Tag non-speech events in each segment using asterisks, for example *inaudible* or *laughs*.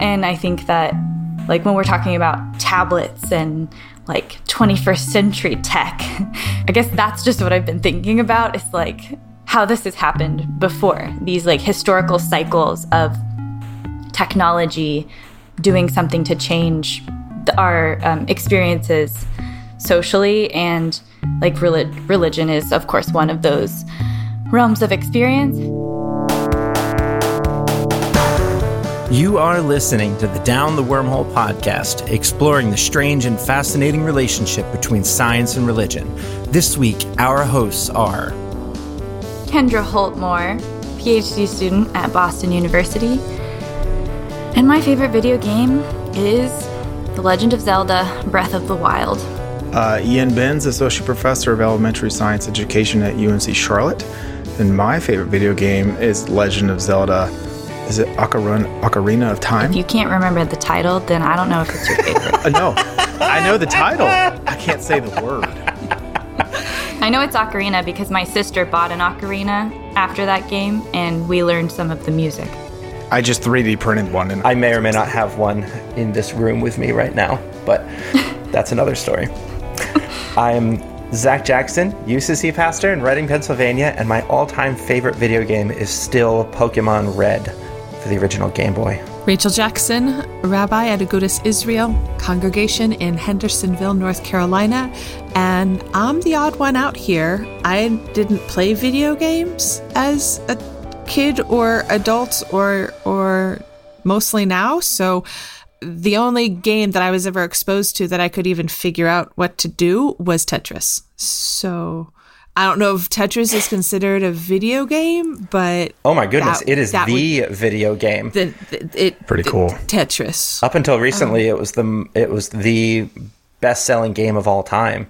And I think that, like, when we're talking about tablets and like 21st century tech, *laughs* I guess that's just what I've been thinking about. Is like how this has happened before these like historical cycles of technology doing something to change our um, experiences socially and like relig- religion is of course one of those realms of experience You are listening to the Down the Wormhole podcast, exploring the strange and fascinating relationship between science and religion. This week, our hosts are Kendra Holtmore, PhD student at Boston University. And my favorite video game is The Legend of Zelda Breath of the Wild. Uh, Ian Binns, Associate Professor of Elementary Science Education at UNC Charlotte. And my favorite video game is Legend of Zelda. Is it Ocarina, Ocarina of Time? If you can't remember the title, then I don't know if it's your favorite. *laughs* uh, no, I know the title. I can't say the word. *laughs* I know it's Ocarina because my sister bought an ocarina after that game, and we learned some of the music. I just 3D printed one, and I may or may not have one in this room with me right now, but *laughs* that's another story. I'm Zach Jackson, UCC pastor in Reading, Pennsylvania, and my all-time favorite video game is still Pokemon Red for the original Game Boy. Rachel Jackson, rabbi at Agudas Israel congregation in Hendersonville, North Carolina, and I'm the odd one out here. I didn't play video games as a kid or adult or or mostly now, so the only game that I was ever exposed to that I could even figure out what to do was Tetris. So I don't know if Tetris is considered a video game, but oh my goodness, that, it is the would, video game. The, the, it pretty cool. Tetris. Up until recently, um, it was the it was the best selling game of all time.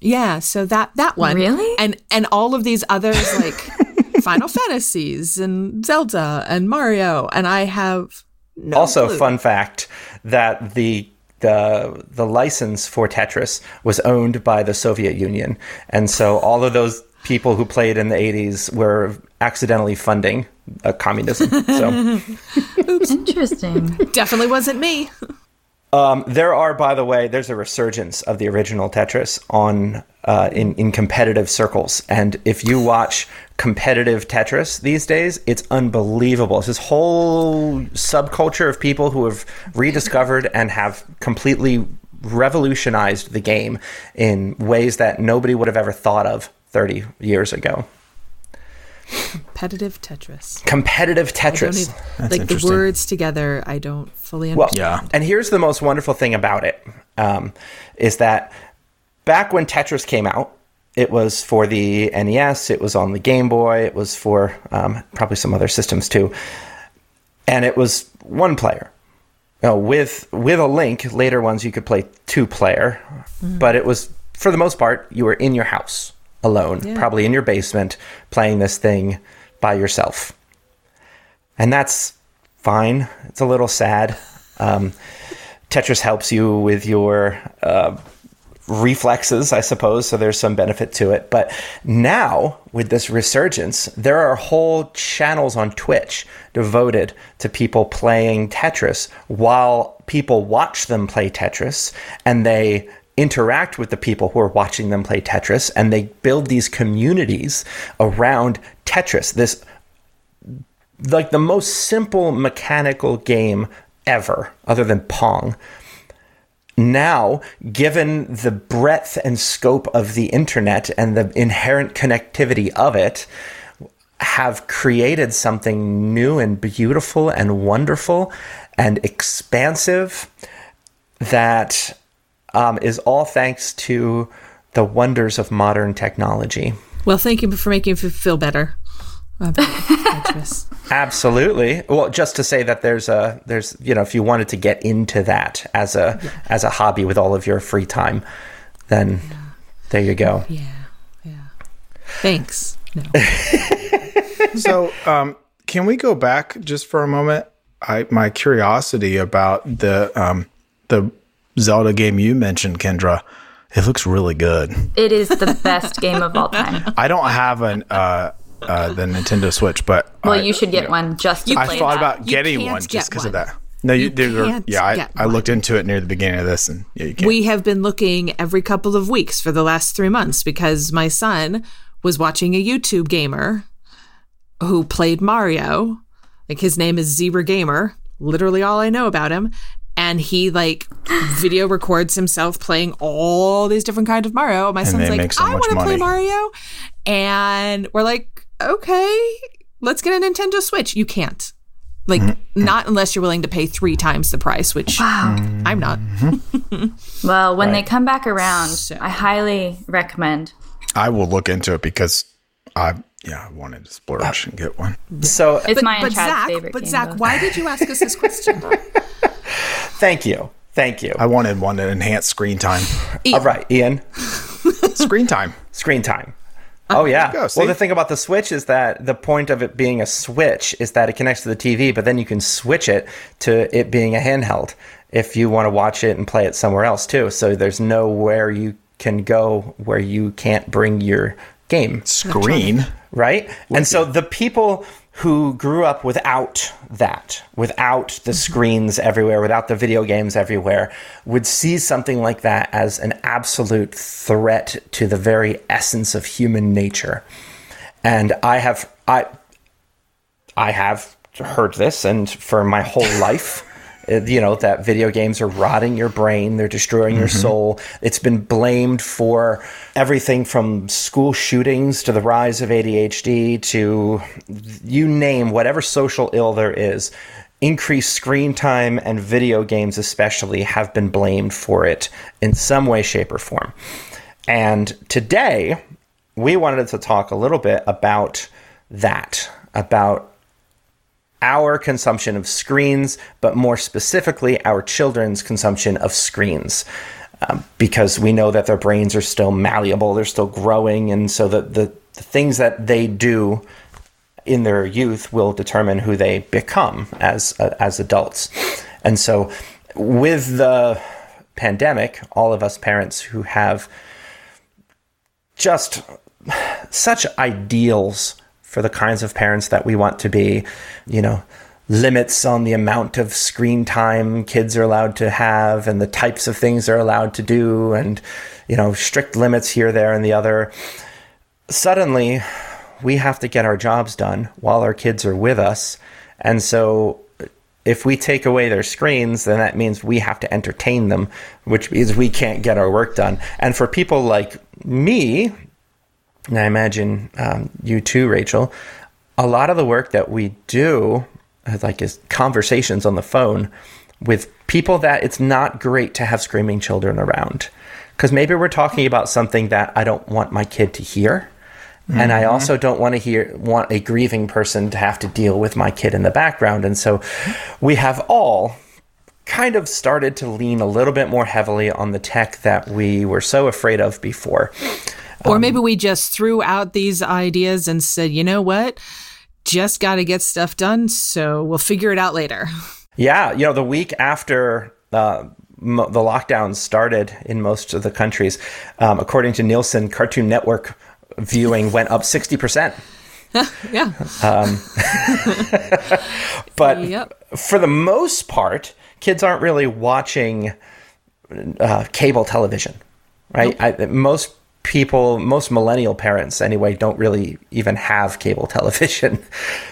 Yeah, so that that one really, and and all of these others like *laughs* Final Fantasies and Zelda and Mario, and I have no also clue. fun fact that the the the license for Tetris was owned by the Soviet Union, and so all of those people who played in the '80s were accidentally funding uh, communism. So, *laughs* oops, interesting. Definitely wasn't me. *laughs* Um, there are, by the way, there's a resurgence of the original Tetris on uh, in in competitive circles, and if you watch competitive Tetris these days, it's unbelievable. It's this whole subculture of people who have rediscovered and have completely revolutionized the game in ways that nobody would have ever thought of 30 years ago. Competitive Tetris. Competitive Tetris. Even, like the words together, I don't fully understand. Well, yeah. And here's the most wonderful thing about it um, is that back when Tetris came out, it was for the NES, it was on the Game Boy, it was for um, probably some other systems too, and it was one player. You know, with with a link, later ones you could play two player, mm. but it was for the most part you were in your house alone, yeah. probably in your basement, playing this thing by yourself, and that's fine. It's a little sad. Um, Tetris helps you with your uh, reflexes, I suppose, so there's some benefit to it. But now, with this resurgence, there are whole channels on Twitch devoted to people playing Tetris while people watch them play Tetris and they interact with the people who are watching them play Tetris and they build these communities around Tetris. This like the most simple mechanical game ever, other than Pong now, given the breadth and scope of the internet and the inherent connectivity of it, have created something new and beautiful and wonderful and expansive that um, is all thanks to the wonders of modern technology. Well, thank you for making me feel better. *laughs* Absolutely. Well, just to say that there's a there's you know if you wanted to get into that as a yeah. as a hobby with all of your free time, then yeah. there you go. Yeah, yeah. Thanks. No. *laughs* so, um, can we go back just for a moment? I my curiosity about the um, the Zelda game you mentioned, Kendra. It looks really good. It is the best *laughs* game of all time. I don't have an uh, uh, the Nintendo Switch, but well, I, you should get you know, one just to I thought that. about getting one just because of that. No, you, You there are- can't yeah, I, get I one. looked into it near the beginning of this, and yeah, you can't. We have been looking every couple of weeks for the last three months because my son was watching a YouTube gamer who played Mario. Like his name is Zebra Gamer, literally all I know about him. And he like video records himself playing all these different kinds of Mario. My son's like, so I want to play. Mario. And we're like, okay, let's get a Nintendo Switch. You can't. Like, Mm-hmm. not unless you're willing to pay three times the price, which wow. I'm not. *laughs* Well, when they come back around, So- I highly recommend. I will look into it because I yeah I wanted to splurge and get one. So It's mine but and Chad's Zach, favorite but game, Zach, though. why did you ask us this question? *laughs* thank you. Thank you. I wanted one to enhance screen time. All right, Ian. *laughs* screen time. Screen time. Uh, oh yeah. go, well, the thing about the Switch is that the point of it being a Switch is that it connects to the TV, but then you can switch it to it being a handheld if you want to watch it and play it somewhere else too. So there's nowhere you can go where you can't bring your game, Screen. right? And so the people who grew up without that, without Mm-hmm. the screens everywhere, without the video games everywhere, would see something like that as an absolute threat to the very essence of human nature. And I have I I have heard this and for my whole *laughs* life Uh, you know that video games are rotting your brain they're destroying your mm-hmm. soul. It's been blamed for everything from school shootings to the rise of ADHD to you name whatever social ill there is. Increased screen time and video games especially have been blamed for it in some way shape or form. And today we wanted to talk a little bit about that about our consumption of screens, but more specifically, our children's consumption of screens. Um, because we know that their brains are still malleable, they're still growing, and so the, the, the things that they do in their youth will determine who they become as uh, as adults. And so, with the pandemic, all of us parents who have just such ideals for the kinds of parents that we want to be, you know, limits on the amount of screen time kids are allowed to have and the types of things they're allowed to do and you know, strict limits here there and the other. Suddenly, we have to get our jobs done while our kids are with us. And so if we take away their screens, then that means we have to entertain them, which means we can't get our work done. And for people like me, and I imagine um, you too, Rachel, a lot of the work that we do, uh, like is conversations on the phone with people that it's not great to have screaming children around. Because maybe we're talking about something that I don't want my kid to hear. And I also don't want to hear want a grieving person to have to deal with my kid in the background. And so we have all kind of started to lean a little bit more heavily on the tech that we were so afraid of before. Or maybe we just threw out these ideas and said, you know what? Just got to get stuff done. So we'll figure it out later. *laughs* Yeah, you know, the week after uh, mo- the lockdowns started in most of the countries, um, according to Nielsen, Cartoon Network viewing went up 60%. *laughs* yeah. *laughs* But Yep. for the most part, kids aren't really watching uh, cable television, right? I, most people, most millennial parents anyway, don't really even have cable *laughs* television.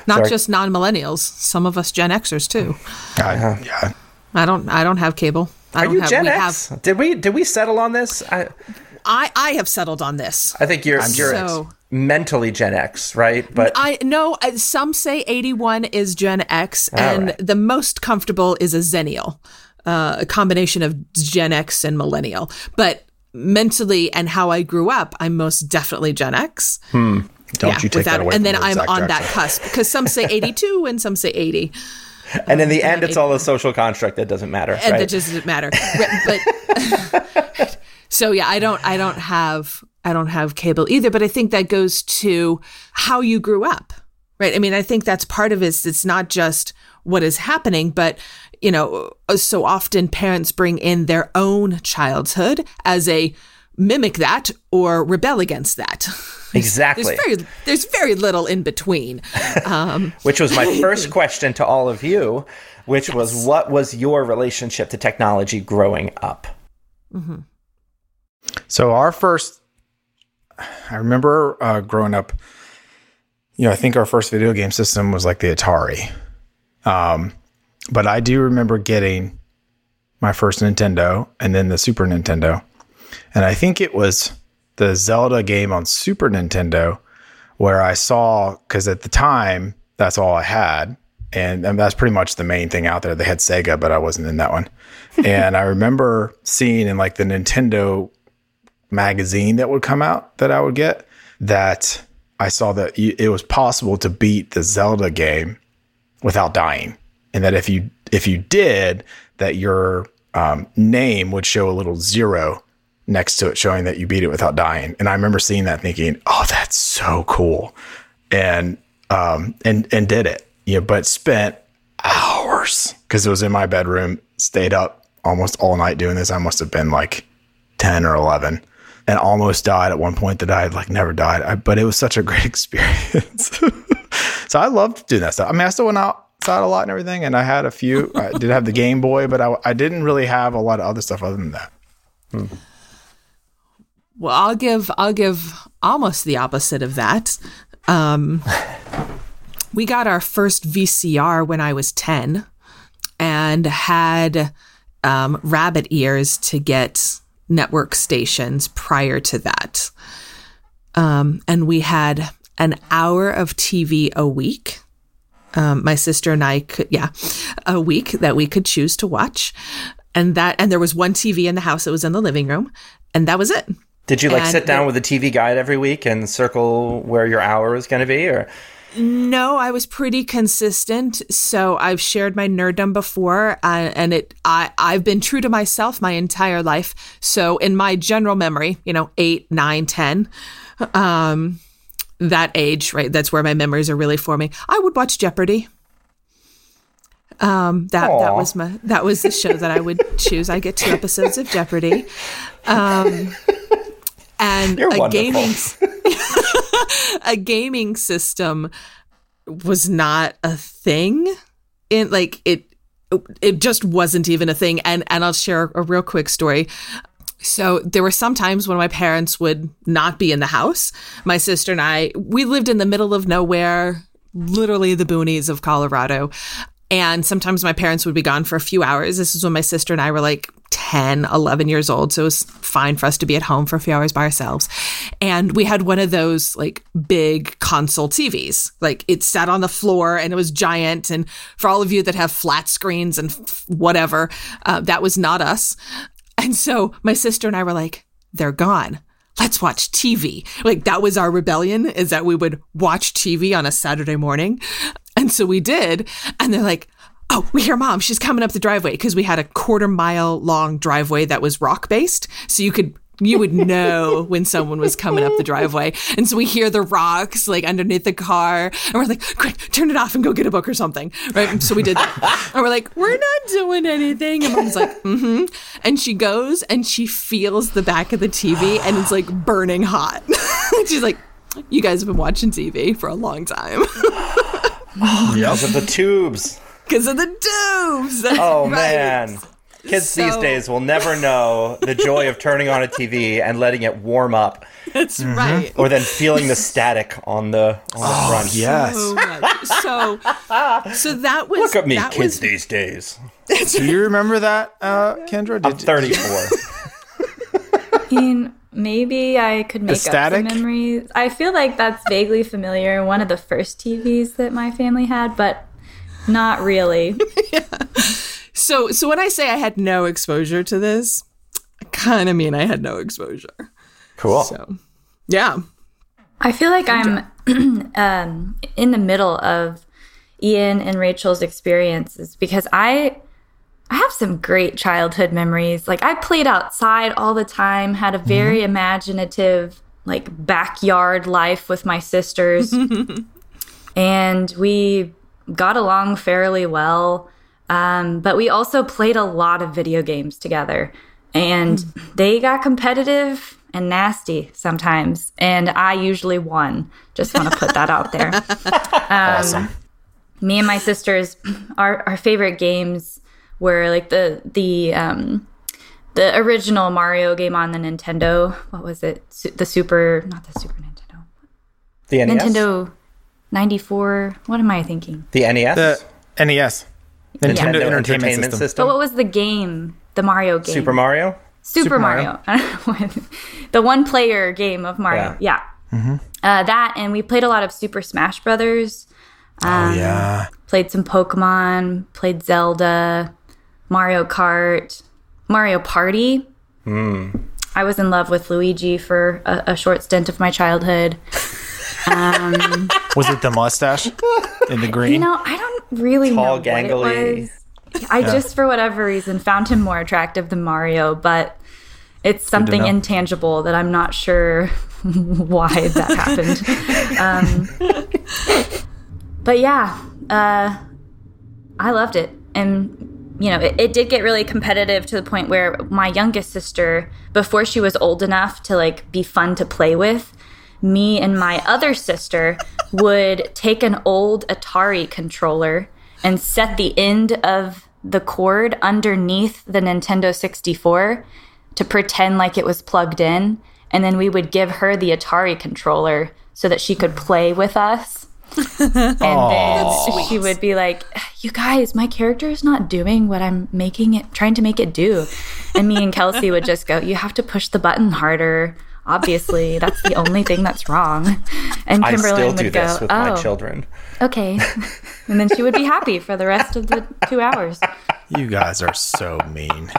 Not So just non millennials, some of us Gen Xers too. I, yeah. I don't I don't have cable. I Are don't you have Gen we X? have Did we did we settle on this? I, I, I have settled on this. I think you're you're so- mentally Gen X, right? But I know uh, some say 81 is Gen X, and right. the most comfortable is a Xennial, uh, a combination of Gen X and Millennial. But mentally and how I grew up, I'm most definitely Gen X. Hmm. Don't you take that away And then I'm on that cusp because some say *laughs* 82 and some say 80. and in the end, it's all a social construct that doesn't matter, and right? that just doesn't matter. but *laughs* so yeah, I don't I don't have I don't have cable either, but I think that goes to how you grew up. Right? I mean, I think that's part of it. It's not just what is happening, but you know, so often parents bring in their own childhood as a mimic that or rebel against that. *laughs* Exactly. There's very there's very little in between. *laughs* Um, which was my *laughs* first question to all of you, which was what was your relationship to technology growing up? So our first, I remember uh, growing up. You know, I think our first video game system was like the Atari. Um, but I do remember getting my first Nintendo and then the Super Nintendo, and I think it was the Zelda game on Super Nintendo where I saw because at the time that's all I had, and, and that's pretty much the main thing out there. They had Sega, but I wasn't in that one. *laughs* and I remember seeing in like the Nintendo magazine that would come out that I would get that I saw that it was possible to beat the Zelda game without dying, and that if you if you did, that your um, name would show a little zero next to it, showing that you beat it without dying. And I remember seeing that, thinking, "Oh, that's so cool," and um, and and did it. Yeah, but spent hours because it was in my bedroom. Stayed up almost all night doing this. I must have been like ten or eleven, and almost died at one point. That I had like never died, I, but it was such a great *laughs* experience. *laughs* so I loved doing that stuff. I mean, I still went outside a lot and everything, and I had a few. I *laughs* did have the Game Boy, but I, I didn't really have a lot of other stuff other than that. Well, I'll give I'll give almost the opposite of that. Um, we got our first VCR when I was ten, and had um, rabbit ears to get network stations prior to that. Um, and we had an hour of TV a week. Um, my sister and I could, yeah, a week that we could choose to watch. And that, and there was one TV in the house that was in the living room, and that was it. Did you like And sit down the- with a TV guide every week and circle where your hour was going to be, or No, I was pretty consistent. So I've shared my nerddom before, uh, and it I I've been true to myself my entire life. So in my general memory, you know, eight, nine, ten, um, that age, right? That's where my memories are really forming. I would watch Jeopardy. Um, that that was my that was the show that I would choose. I get two episodes of Jeopardy. Um, and You're a wonderful. gaming *laughs* a gaming system was not a thing in like it it just wasn't even a thing and and I'll share a real quick story so there were some times when my parents would not be in the house. My sister and I we lived in the middle of nowhere literally the boonies of Colorado. And sometimes my parents would be gone for a few hours. This is when my sister and I were like 10 11 years old. So it was fine for us to be at home for a few hours by ourselves. And we had one of those like big console TVs like it sat on the floor and it was giant. And for all of you that have flat screens and f- whatever uh, that was not us *laughs* and so my sister and I were like they're gone let's watch TV. Like that was our rebellion is that we would watch TV on a Saturday morning. And so we did. And they're like, Oh, we hear mom. She's coming up the driveway because we had a quarter mile long driveway that was rock based. So you could, you would know when someone was coming up the driveway. And so we hear the rocks like underneath the car. And we're like, quick, turn it off and go get a book or something. Right. And so we did that. And we're like, we're not doing anything. And mom's like, mm hmm. And she goes and she feels the back of the TV and it's like burning hot. *laughs* She's like, you guys have been watching TV for a long time *laughs* because of the tubes? because of the tubes. That's Oh *laughs* right. man. Kids these days will never know the joy of turning on a TV and letting it warm up, That's right. or then feeling the static on the on the front. Yes. So much. So, so that was. Look at me, kids was- these days. Do you remember that, uh, Kendra? Did, I'm 34. *laughs* I mean, maybe I could make up some memories. I feel like that's vaguely familiar. One of the first TVs that my family had, but not really. *laughs* So, so when I say I had no exposure to this, I kind of mean I had no exposure. Cool. So, yeah. I feel like I'm *clears throat* um, in the middle of Ian and Rachel's experiences because I I have some great childhood memories. Like I played outside all the time, had a very imaginative like backyard life with my sisters. *laughs* and we got along fairly well. Um, but we also played a lot of video games together. And they got competitive and nasty sometimes, and I usually won. Just want to put that out there. *laughs* awesome. Me and my sisters, our our favorite games were like the the um the original Mario game on the Nintendo. What was it? Su- the Super, not the Super Nintendo. The NES. Nintendo 94. What am I thinking? The NES. The NES, Nintendo, Nintendo Entertainment, System. System. But what was the game? The Mario game. Super Mario. Super, Super Mario. I don't know what- the one player game of Mario. Yeah. Mm-hmm. Uh, that and we played a lot of Super Smash Brothers. oh um, yeah, Played some Pokemon. Played Zelda. Mario Kart. Mario Party. Hmm. I was in love with Luigi for a, a short stint of my childhood. *laughs* *laughs* was it the mustache in the green? You know, I don't really Tall, know gangly. what it was. I just, for whatever reason, found him more attractive than Mario, but it's something intangible that I'm not sure *laughs* why that happened. Um, but yeah, uh, I loved it, and you know, it, it did get really competitive to the point where my youngest sister, before she was old enough to like be fun to play with, me and my other sister would take an old Atari controller and set the end of the cord underneath the Nintendo 64 to pretend like it was plugged in. And then we would give her the Atari controller so that she could play with us. *laughs* and then she would be like, "You guys, my character is not doing what I'm making it, trying to make it do." And me and Kelsey would just go, "You have to push the button harder. Obviously, that's the only thing that's wrong." And Kimberly would do go, this with "Oh, my children. okay," and then she would be happy for the rest of the two hours. You guys are so mean.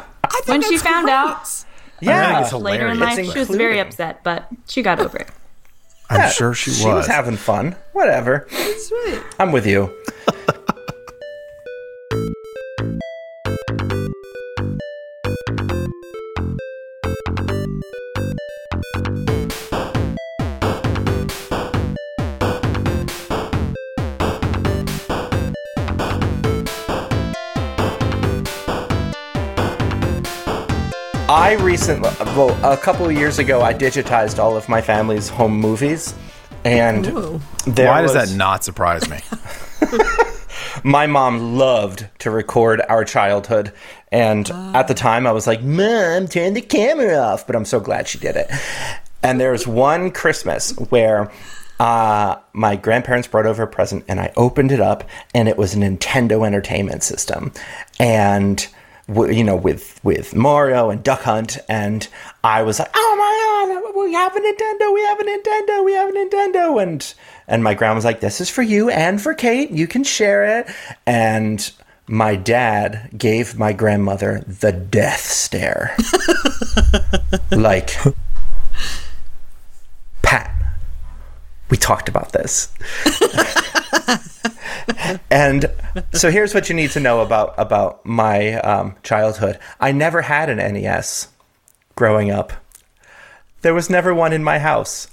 When she found out I think it's later in hilarious. life, she was very upset, but she got over it. I'm sure she was. She was having fun. Whatever. That's right. I'm with you. I recently, well, a couple of years ago, I digitized all of my family's home movies, and Ooh. there Why does was- that not surprise me? *laughs* *laughs* my mom loved to record our childhood and at the time i was like mom turn the camera off but i'm so glad she did it and there's one christmas where uh, my grandparents brought over a present and i opened it up and it was a nintendo entertainment system and w- you know with with mario and duck hunt and i was like oh my god we have a nintendo we have a nintendo we have a nintendo. And and my grandma was like this is for you and for kate you can share it. And my dad gave my grandmother the death stare. *laughs* Like pat we talked about this *laughs* *laughs* and so here's what you need to know about about my um, childhood i never had an nes growing up there was never one in my house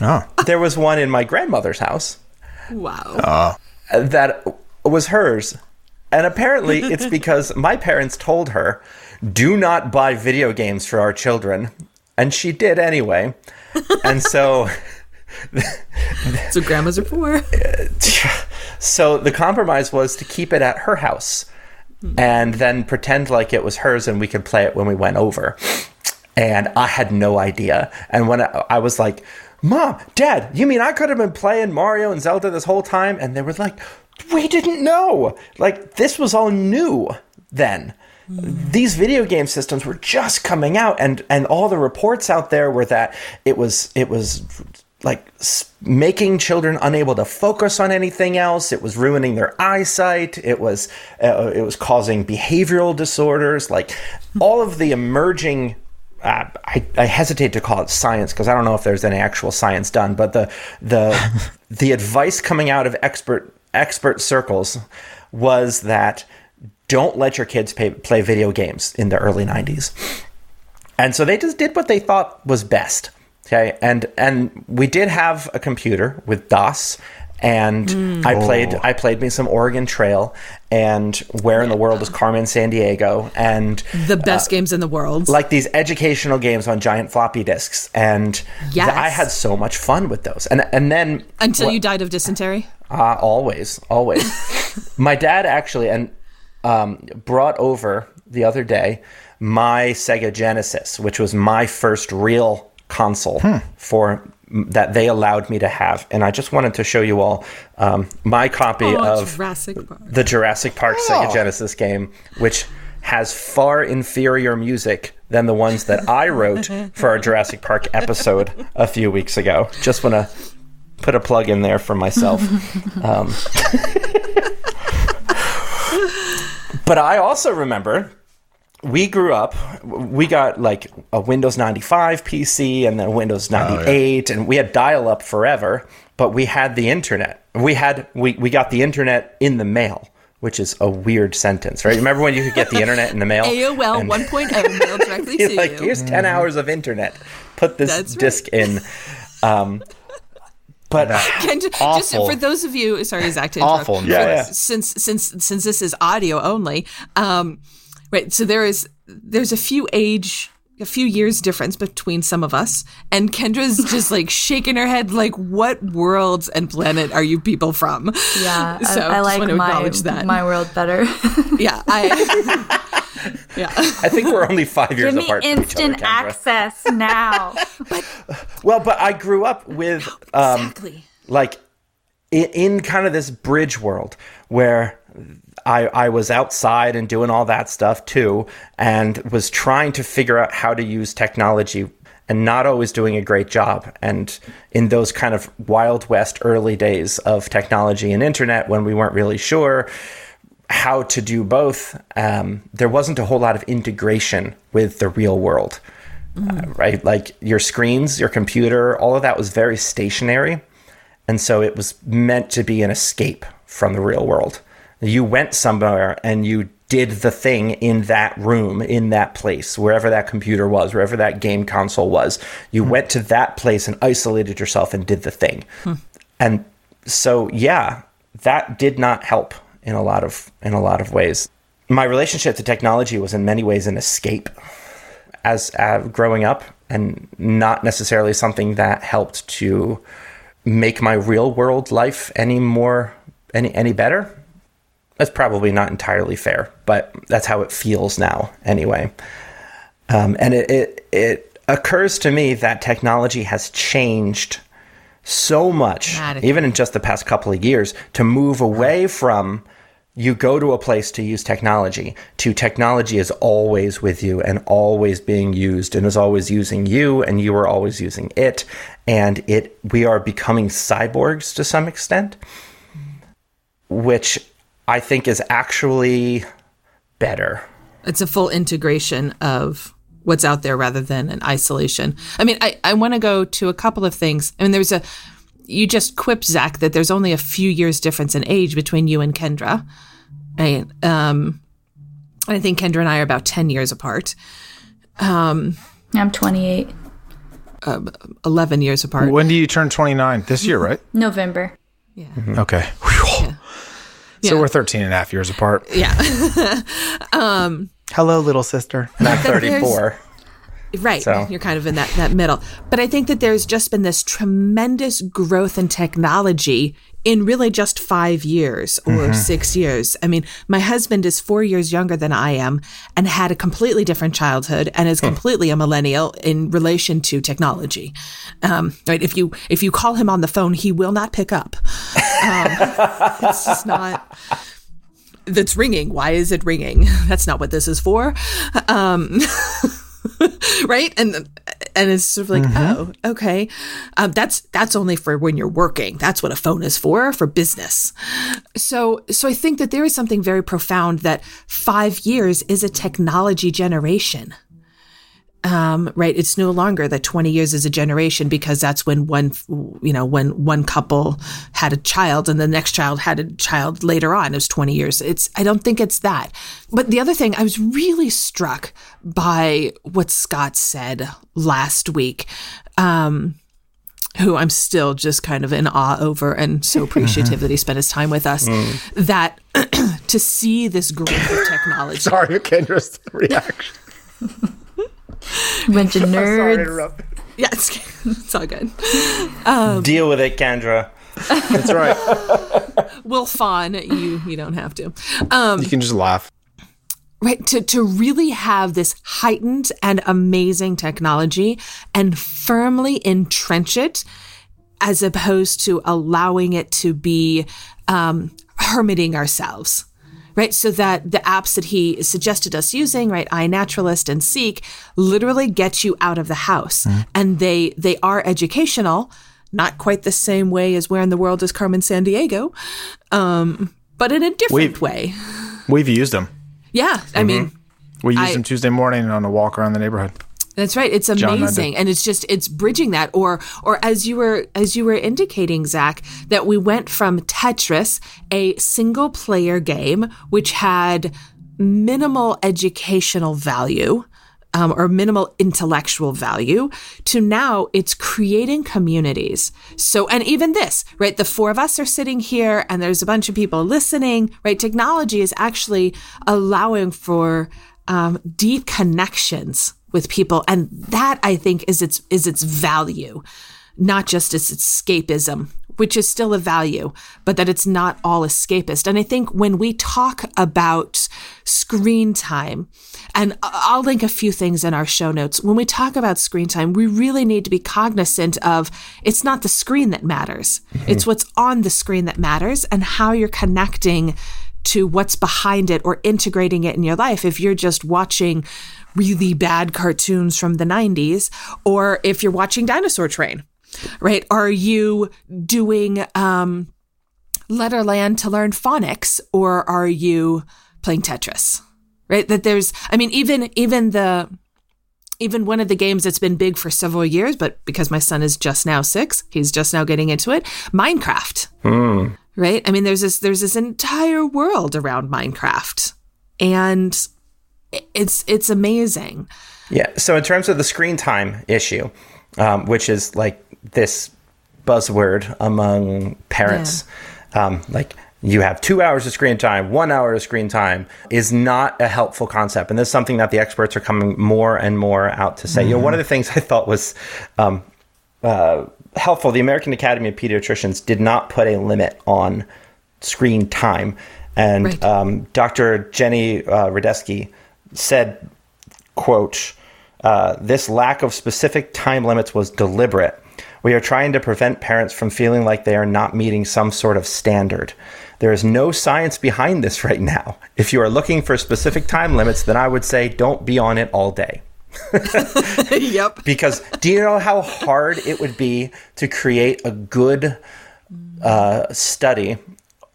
Oh, there was one in my grandmother's house Wow. Ah. Uh, that was hers. And apparently it's because *laughs* my parents told her, do not buy video games for our children. And she did anyway. And so *laughs* So grandmas are poor. So the compromise was to keep it at her house and then pretend like it was hers and we could play it when we went over. And I had no idea. And when I, I was like, Mom, Dad, you mean I could have been playing Mario and Zelda this whole time? And they were like, We didn't know. Like, this was all new then. These video game systems were just coming out, and, and all the reports out there were that it was it was like making children unable to focus on anything else. It was ruining their eyesight. It was uh, it was causing behavioral disorders. Like all of the emerging. Uh, I, I hesitate to call it science because I don't know if there's any actual science done, but the the *laughs* the advice coming out of expert expert circles was that don't let your kids pay, play video games in the early 90s. And so they just did what they thought was best. Okay. And and we did have a computer with DOS and I played I played me some Oregon Trail and Where in the World is Carmen Sandiego and The best games in the world. like these educational games on giant floppy disks and th- I had so much fun with those and and then Until what- you died of dysentery. uh, always, always. *laughs* my dad actually and um, brought over the other day my Sega Genesis, which was my first real console for that they allowed me to have, and I just wanted to show you all um, my copy Oh, of Jurassic the Jurassic Park Sega Genesis game, which has far inferior music than the ones that I wrote for our Jurassic Park episode a few weeks ago. Just want to put a plug in there for myself. *laughs* Um, *laughs* but I also remember we grew up we got like a windows 95 pc and then a windows 98 and we had dial-up forever but we had the internet we had we, we got the internet in the mail which is a weird sentence right remember when you could get the internet in the mail *laughs* AOL And- 1.0 mailed *laughs* directly to like you. here's 10 hours of internet put this That's right. disc in um but *laughs* Can, just Awful. for those of you, sorry, Zach, to interrupt. Awful Yeah, yeah. Since since since this is audio only, um, right? So there is there's a few age, a few years difference between some of us, and Kendra's *laughs* just like shaking her head, like, "What worlds and planet are you people from?" Yeah, I- So I, just like want to my acknowledge that. my world better. *laughs* yeah, I. *laughs* yeah, I think we're only five years Give me apart from each other, instant access now. but, Well, but I grew up with um, exactly. like in, in kind of this bridge world where I, I was outside and doing all that stuff too, and was trying to figure out how to use technology and not always doing a great job. And in those kind of Wild West early days of technology and internet, when we weren't really sure how to do both, um, there wasn't a whole lot of integration with the real world uh, right? Like your screens, your computer, all of that was very stationary. And so it was meant to be an escape from the real world. You went somewhere and you did the thing in that room, in that place, wherever that computer was, wherever that game console was. You went to that place and isolated yourself and did the thing. And so, yeah, that did not help in a lot of in a lot of ways. My relationship to technology was in many ways an escape as uh, growing up and not necessarily something that helped to make my real world life any more any any better that's probably not entirely fair but that's how it feels now anyway. Um, and it, it it occurs to me that technology has changed so much even in just the past couple of years to move away from you go to a place to use technology to technology is always with you and always being used and is always using you and you are always using it. And it we are becoming cyborgs to some extent which i think is actually better it's a full integration of what's out there rather than an isolation. I mean, I, I want to go to a couple of things. I mean, there's a, you just quipped, Zach, that there's only a few years difference in age between you and Kendra. Right. Um, I think Kendra and I are about 10 years apart, I'm 28. 11 years apart. When do you turn 29? This year, right? November. Yeah. Okay. Whew. So Yeah. we're 13 and a half years apart. Yeah. *laughs* Um, Hello, little sister. and i'm 34 Right. So- You're kind of in that, that middle. But I think that there's just been this tremendous growth in technology in really just five years or six years. I mean, my husband is four years younger than I am and had a completely different childhood and is completely a millennial in relation to technology. Um, right. If you, if you call him on the phone, he will not pick up. Um, *laughs* it's just not. That's ringing. Why is it ringing? *laughs* That's not what this is for. Um, *laughs* *laughs* right? And and it's sort of like oh okay. Um, that's that's only for when you're working. That's what a phone is for for business. So so i think that there is something very profound that five years is a technology generation um, right it's no longer that 20 years is a generation because that's when one you know when one couple had a child and the next child had a child later on it was 20 years it's i don't think it's that but the other thing i was really struck by what scott said last week um, who I'm still just kind of in awe over and so *laughs* appreciative that he spent his time with us, that *clears throat* to see this growth of technology. *laughs* Sorry, Kendra's reaction. *laughs* *laughs* Bunch of *laughs* Sorry to nerds. interrupt. Yeah, it's, *laughs* it's all good. Deal with it, Kendra. That's right. Will Fawn, you you don't have to. Um, You can just laugh. right to to really have this heightened and amazing technology and firmly entrench it as opposed to allowing it to be um, hermiting ourselves right? So that the apps that he suggested us using right iNaturalist and seek literally get you out of the house. And they they are educational not quite the same way as where in the world is carmen sandiego um, but in a different We've- way. We've used them. yeah i mean We used I- them Tuesday morning on a walk around the neighborhood. That's right. It's amazing, and it's just it's bridging that, or or as you were as you were indicating, Zach, that we went from Tetris, a single player game which had minimal educational value. Um, or minimal intellectual value to now it's creating communities. So, and even this, right? The four of us are sitting here and there's a bunch of people listening, right? Technology is actually allowing for um, deep connections with people. And that i think is its is its value not just its escapism which is still a value but that it's not all escapist. And i think when we talk about screen time and i'll link a few things in our show notes. When we talk about screen time we really need to be cognizant of it's not the screen that matters. It's hmm. what's on the screen that matters and how you're connecting to what's behind it or integrating it in your life. If you're just watching really bad cartoons from the 90s, or if you're watching Dinosaur Train, right? Are you doing um, Letterland to learn phonics, or are you playing Tetris? Right? That there's, I mean, even even the even one of the games that's been big for several years, but because my son is just now six, he's just now getting into it. Minecraft right? I mean, there's this there's this entire world around Minecraft, and it's it's amazing. Yeah. So in terms of the screen time issue, um, which is like this buzzword among parents, um, like you have two hours of screen time, one hour of screen time is not a helpful concept. And this is something that the experts are coming more and more out to say. You know, one of the things I thought was um, uh, helpful, the American Academy of Pediatricians did not put a limit on screen time. And Right. um, Dr. Jenny uh, Radesky said, quote, uh, this lack of specific time limits was deliberate. We are trying to prevent parents from feeling like they are not meeting some sort of standard. There is no science behind this right now. If you are looking for specific time limits, then I would say don't be on it all day. *laughs* yep. Because do you know how hard it would be to create a good uh, study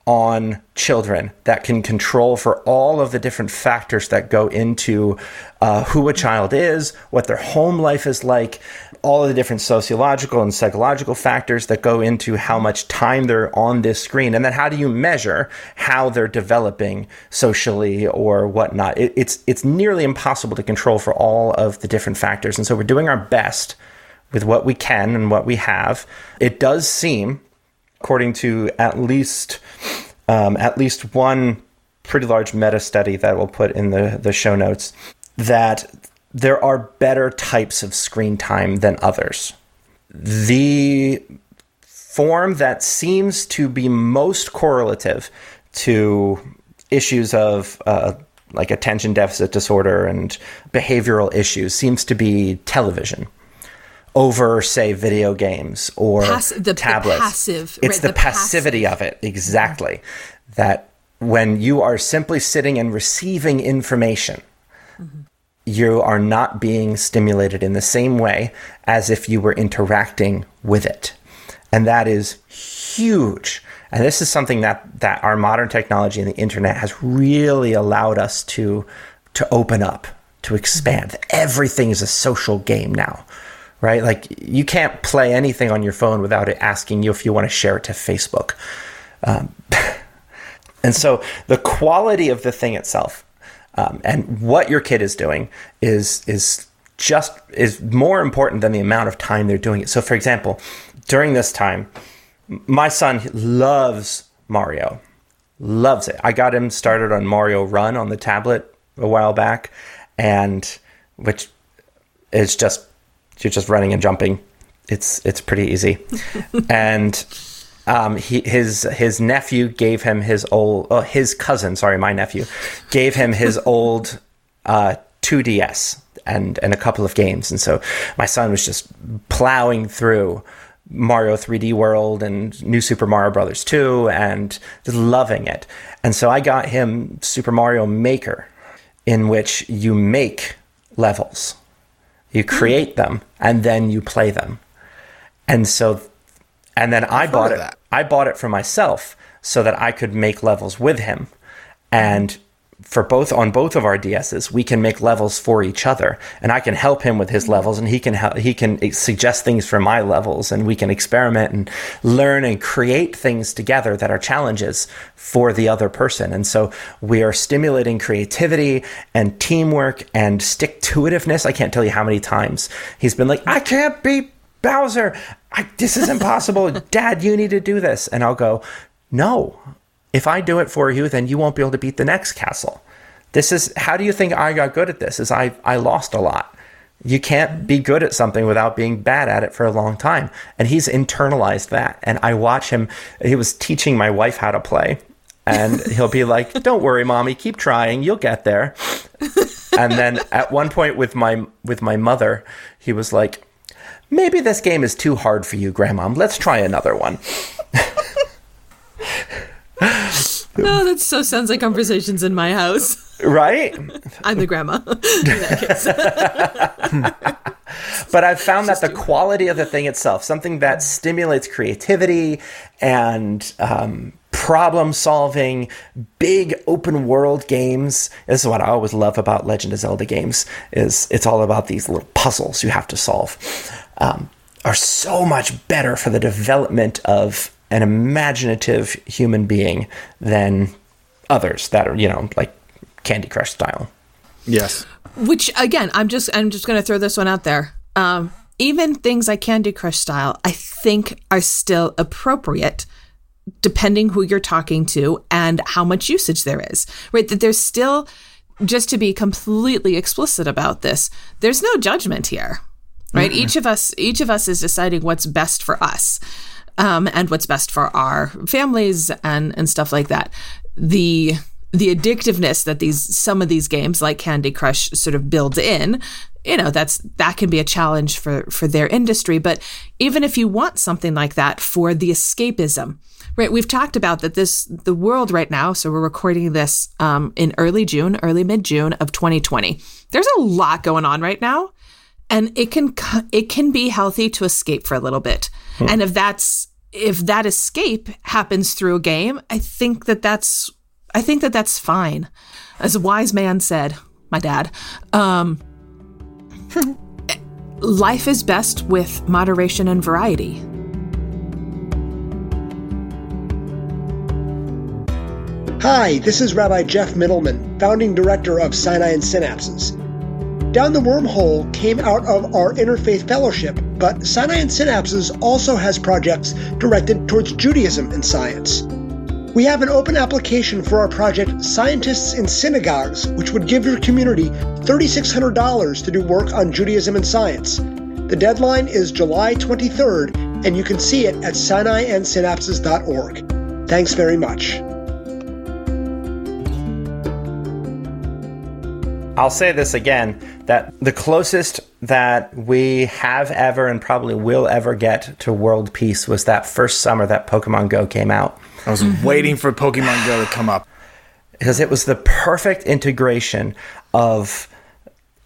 on children that can control for all of the different factors that go into uh, who a child is, what their home life is like, all of the different sociological and psychological factors that go into how much time they're on this screen, and then how do you measure how they're developing socially or whatnot? It, it's it's nearly impossible to control for all of the different factors, and so we're doing our best with what we can and what we have. It does seem according to at least um, at least one pretty large meta study that we'll put in the, the show notes, that there are better types of screen time than others. The form that seems to be most correlative to issues of uh, like attention deficit disorder and behavioral issues seems to be television over say video games or Pass- the- the passive, it's right, the, the passive. passivity of it exactly that when you are simply sitting and receiving information you are not being stimulated in the same way as if you were interacting with it. And that is huge. And this is something that that our modern technology and the internet has really allowed us to to open up to expand. Everything is a social game now right? Like you can't play anything on your phone without it asking you if you want to share it to facebook. Um, *laughs* and so the quality of the thing itself um, and what your kid is doing is is just is more important than the amount of time they're doing it. So, for example, during this time, my son loves Mario, loves it. I got him started on Mario Run on the tablet a while back, and which is just you're just running and jumping. It's it's pretty easy, *laughs* and um, he, his his nephew gave him his old oh, his cousin sorry my nephew gave him his *laughs* old uh, 2ds and and a couple of games and so my son was just plowing through Mario 3D World and New Super Mario Brothers 2 and just loving it. And so I got him Super Mario Maker in which you make levels. You create them and then you play them. And so and then I bought it. I bought it for myself so that I could make levels with him. And for both on both of our DSs, we can make levels for each other, and I can help him with his levels, and he can help, he can suggest things for my levels, and we can experiment and learn and create things together that are challenges for the other person. And so we are stimulating creativity and teamwork and stick to itiveness. I can't tell you how many times he's been like, "I can't beat Bowser. I, this is impossible. *laughs* Dad, you need to do this," and I'll go, "No." if I do it for you, then you won't be able to beat the next castle. This is how do you think I got good at this? Is I I lost a lot. You can't be good at something without being bad at it for a long time. And he's internalized that. And I watch him he was teaching my wife how to play. And *laughs* he'll be like, "Don't worry, mommy, keep trying. You'll get there." and then at one point with my with my mother, he was like, "Maybe this game is too hard for you, grandma. Let's try another one." No, that so sounds like conversations in my house. right? I'm the grandma. *laughs* in that case. *laughs* but I've found that the quality of the thing itself, something that stimulates creativity and um, problem solving, big open world games. This is what I always love about Legend of Zelda games. Is it's all about these little puzzles you have to solve. Um, are so much better for the development of an imaginative human being than others that are you know like Candy Crush style. Yes. Which again, I'm just I'm just gonna throw this one out there. Um, even things like Candy Crush style, I think are still appropriate depending who you're talking to and how much usage there is. Right? That there's still just to be completely explicit about this, there's no judgment here. Right? Each of us each of us is deciding what's best for us. Um, and what's best for our families and and stuff like that. The the addictiveness that these some of these games like Candy Crush sort of builds in, you know, that's that can be a challenge for for their industry. But even if you want something like that for the escapism, right? We've talked about that this the world right now. So we're recording this um, in early June, early mid June of 2020. There's a lot going on right now, and it can it can be healthy to escape for a little bit. And if that's if that escape happens through a game, I think that that's I think that that's fine. As a wise man said, my dad, um, *laughs* life is best with moderation and variety. Hi, this is Rabbi Geoff Mitelman, founding director of Sinai and Synapses. Down the Wormhole came out of our Interfaith Fellowship, but Sinai and Synapses also has projects directed towards Judaism and science. We have an open application for our project Scientists in Synagogues, which would give your community $3,600 to do work on Judaism and science. The deadline is July 23rd, and you can see it at sinaiandsynapses.org. Thanks very much. I'll say this again that the closest that we have ever and probably will ever get to world peace was that first summer that Pokemon Go came out. I was mm-hmm. waiting for Pokemon Go to come up. because it was the perfect integration of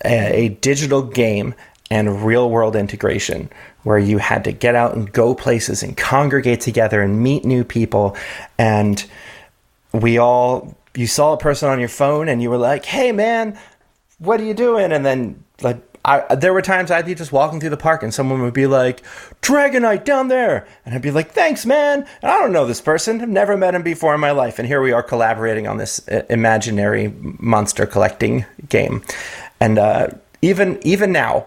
a, a digital game and real world integration where you had to get out and go places and congregate together and meet new people and we all you saw a person on your phone and you were like hey man what are you doing and then like I, there were times I'd be just walking through the park and someone would be like, Dragonite down there. And I'd be like, thanks, man. And I don't know this person. I've never met him before in my life. And here we are collaborating on this uh, imaginary monster collecting game. And uh, even even now,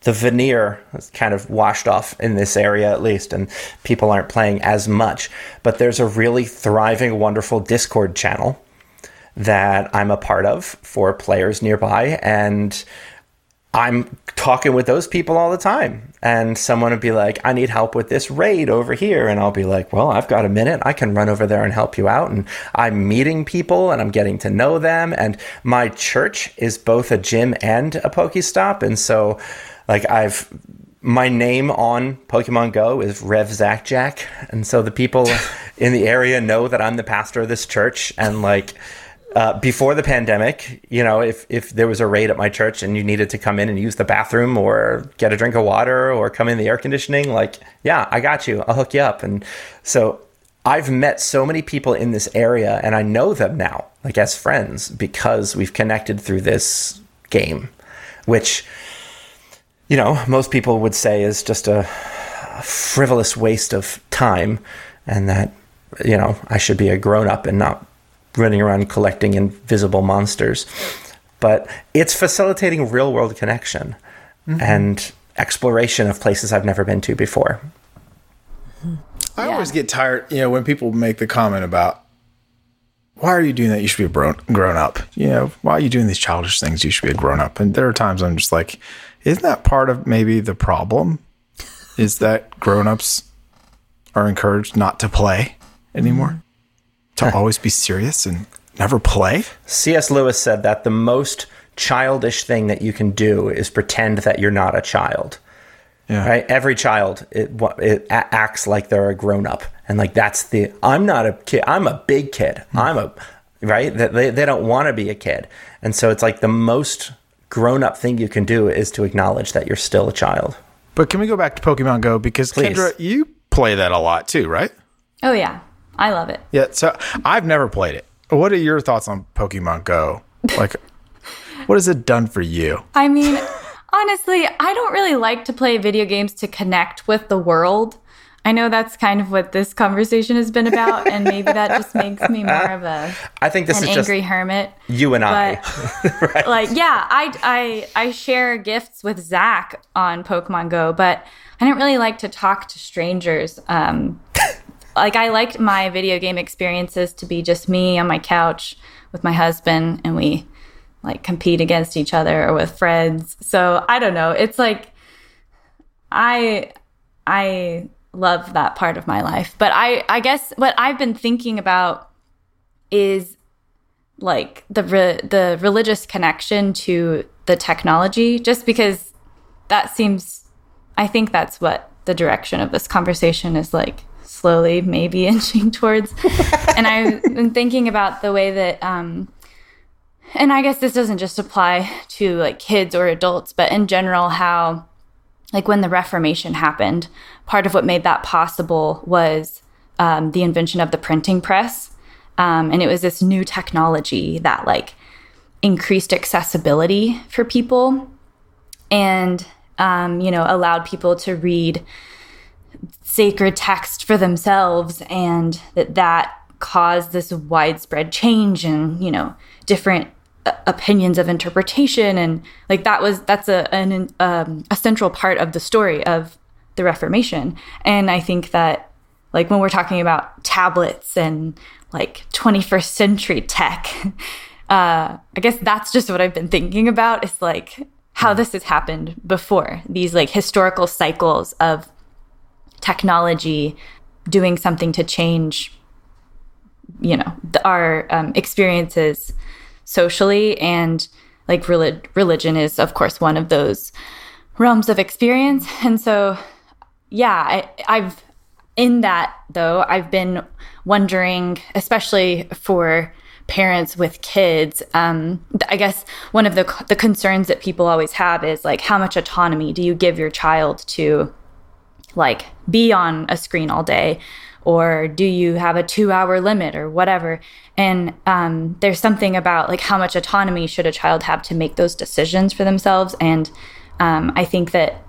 the veneer is kind of washed off in this area at least, and people aren't playing as much. But there's a really thriving, wonderful Discord channel that I'm a part of for players nearby, and I'm talking with those people all the time. And someone would be like, I need help with this raid over here. And I'll be like, well, I've got a minute. I can run over there and help you out. And I'm meeting people and I'm getting to know them. And my church is both a gym and a Pokestop. And so, like, I've my name on Pokemon Go is Rev Zach Jack. And so the people *laughs* in the area know that I'm the pastor of this church. And like, uh, before the pandemic, you know, if, if there was a raid at my church and you needed to come in and use the bathroom or get a drink of water or come in the air conditioning, like, yeah, I got you. I'll hook you up. And so I've met so many people in this area and I know them now, like as friends, because we've connected through this game, which, you know, most people would say is just a frivolous waste of time and that, you know, I should be a grown up and not running around collecting invisible monsters. But it's facilitating real world connection mm-hmm. and exploration of places I've never been to before. I yeah. always get tired, you know, when people make the comment about why are you doing that? You should be a grown, grown up. You know, why are you doing these childish things? You should be a grown up. And there are times I'm just like, isn't that part of maybe the problem? Is that grown ups are encouraged not to play anymore? To *laughs* always be serious and never play? C.S. Lewis said that the most childish thing that you can do is pretend that you're not a child. Yeah. Right? Every child it, it acts like they're a grown up, and like that's the I'm not a kid. I'm a big kid. Mm. I'm a right. That they they don't want to be a kid, and so it's like the most grown up thing you can do is to acknowledge that you're still a child. But can we go back to Pokemon Go because Please. Kendra, you play that a lot too, right? Oh yeah, I love it. Yeah, so I've never played it. What are your thoughts on Pokemon Go? Like, *laughs* what has it done for you? I mean, honestly, I don't really like to play video games to connect with the world. I know that's kind of what this conversation has been about, and maybe that just *laughs* makes me more of a I think this an is angry hermit. You and I, *laughs* right. like yeah, I I I share gifts with Zach on Pokemon Go, but I don't really like to talk to strangers. Um, like I liked my video game experiences to be just me on my couch with my husband and we like compete against each other or with friends. So I don't know. It's like I I love that part of my life. But I I guess what I've been thinking about is like the re- the religious connection to the technology just because that seems I think that's what the direction of this conversation is like slowly maybe *laughs* inching towards. and I've been thinking about the way that, um, and I guess this doesn't just apply to like kids or adults, but in general, how like when the Reformation happened, part of what made that possible was um, the invention of the printing press. Um, and it was this new technology that like increased accessibility for people and um, you know allowed people to read sacred text for themselves and that that caused this widespread change and you know different uh, opinions of interpretation. And like that was that's a an, um, a central part of the story of the reformation. And i think that like when we're talking about tablets and like 21st century tech *laughs* uh i guess that's just what i've been thinking about. Is like how this has happened before. These like historical cycles of technology doing something to change you know the, our um, experiences socially and like relig- religion is of course one of those realms of experience. *laughs* And so yeah I, i've in that though i've been wondering especially for parents with kids um, i guess one of the, the concerns that people always have is like how much autonomy do you give your child to like be on a screen all day or do you have a two hour limit or whatever? And um, there's something about like how much autonomy should a child have to make those decisions for themselves. And um, i think that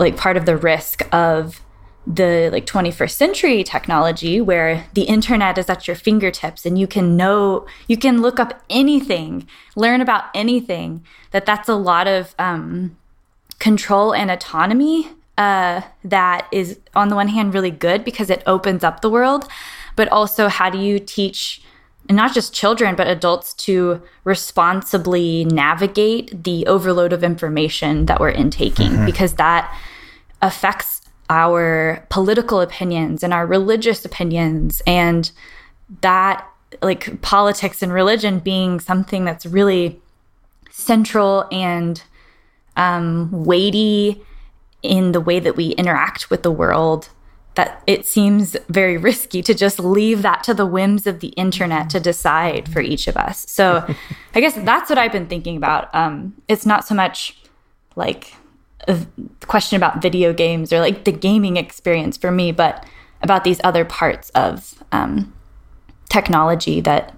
like part of the risk of the like 21st century technology where the internet is at your fingertips and you can know you can look up anything learn about anything that that's a lot of um, control and autonomy uh, that is, on the one hand, really good because it opens up the world, but also how do you teach not just children, but adults to responsibly navigate the overload of information that we're intaking mm-hmm. because that affects our political opinions and our religious opinions and that like politics and religion being something that's really central and um, weighty in the way that we interact with the world that it seems very risky to just leave that to the whims of the internet to decide for each of us. So *laughs* I guess that's what I've been thinking about. Um, it's not so much like a question about video games or like the gaming experience for me, but about these other parts of um, technology that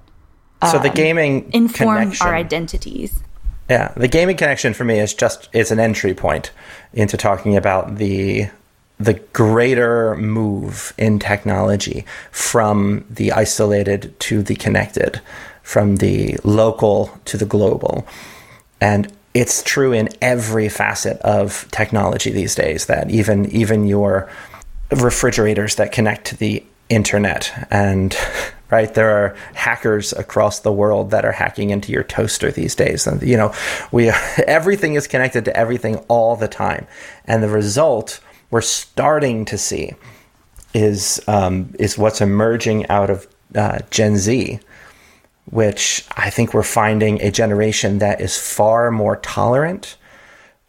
so the um, gaming inform our identities. Yeah, the gaming connection for me is just it's an entry point into talking about the the greater move in technology from the isolated to the connected, from the local to the global. And it's true in every facet of technology these days that even even your refrigerators that connect to the internet and *laughs* right? There are hackers across the world that are hacking into your toaster these days. And you know we *laughs* everything is connected to everything all the time. And the result we're starting to see is um, is what's emerging out of uh, Gen Z which I think we're finding a generation that is far more tolerant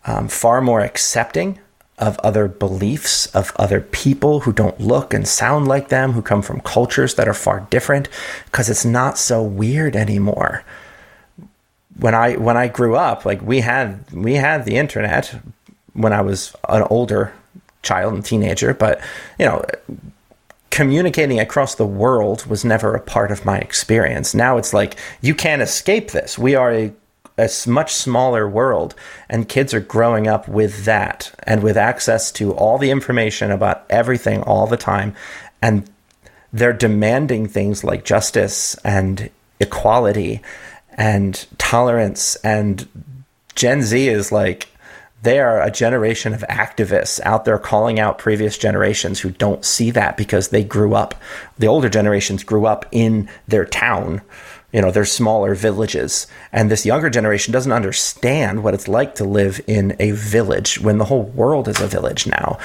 um, far more accepting of other beliefs, of other people who don't look and sound like them, who come from cultures that are far different, because it's not so weird anymore. When I when I grew up, like we had we had the internet when I was an older child and teenager, but you know, communicating across the world was never a part of my experience. Now it's like you can't escape this. We are a a much smaller world and kids are growing up with that and with access to all the information about everything all the time and they're demanding things like justice and equality and tolerance and Gen Z is like they are a generation of activists out there calling out previous generations who don't see that because they grew up the older generations grew up in their town you know, they're smaller villages. And this younger generation doesn't understand what it's like to live in a village when the whole world is a village now.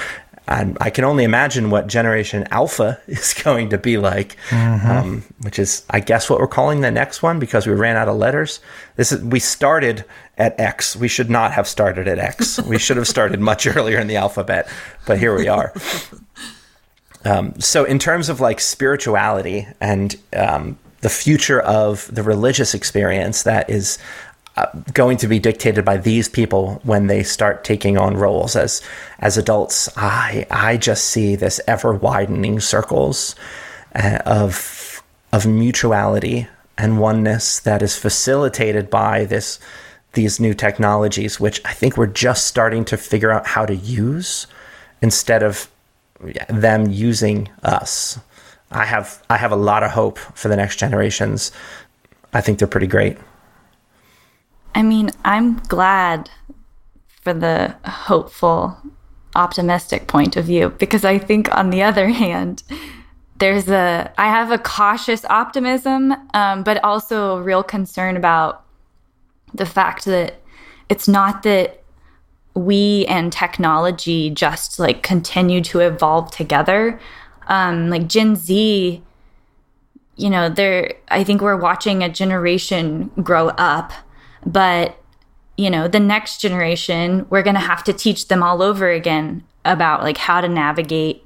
And I can only imagine what Generation Alpha *laughs* is going to be like, mm-hmm. um, which is, I guess, what we're calling the next one because we ran out of letters. This is we started at X. We should not have started at X. we should have started much *laughs* earlier in the alphabet, but here we are. *laughs* Um, so, in terms of like spirituality and um, the future of the religious experience that is uh, going to be dictated by these people when they start taking on roles as as adults. I I just see this ever widening circles uh, of of mutuality and oneness that is facilitated by this these new technologies, which I think we're just starting to figure out how to use instead of them using us. I have I have a lot of hope for the next generations. I think they're pretty great. I mean, I'm glad for the hopeful, optimistic point of view because I think on the other hand, there's a I have a cautious optimism, um, but also a real concern about the fact that it's not that we and technology just like continue to evolve together um, like Gen Z, you know, they're, I think we're watching a generation grow up, but, you know, the next generation, we're going to have to teach them all over again about like how to navigate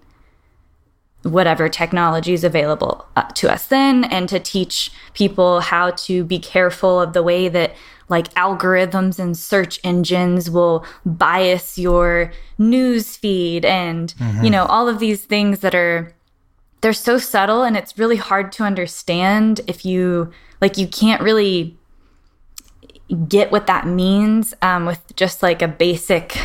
whatever technology is available uh, to us then and to teach people how to be careful of the way that like algorithms and search engines will bias your news feed and mm-hmm. you know all of these things that are they're so subtle and it's really hard to understand if you like you can't really get what that means um, with just like a basic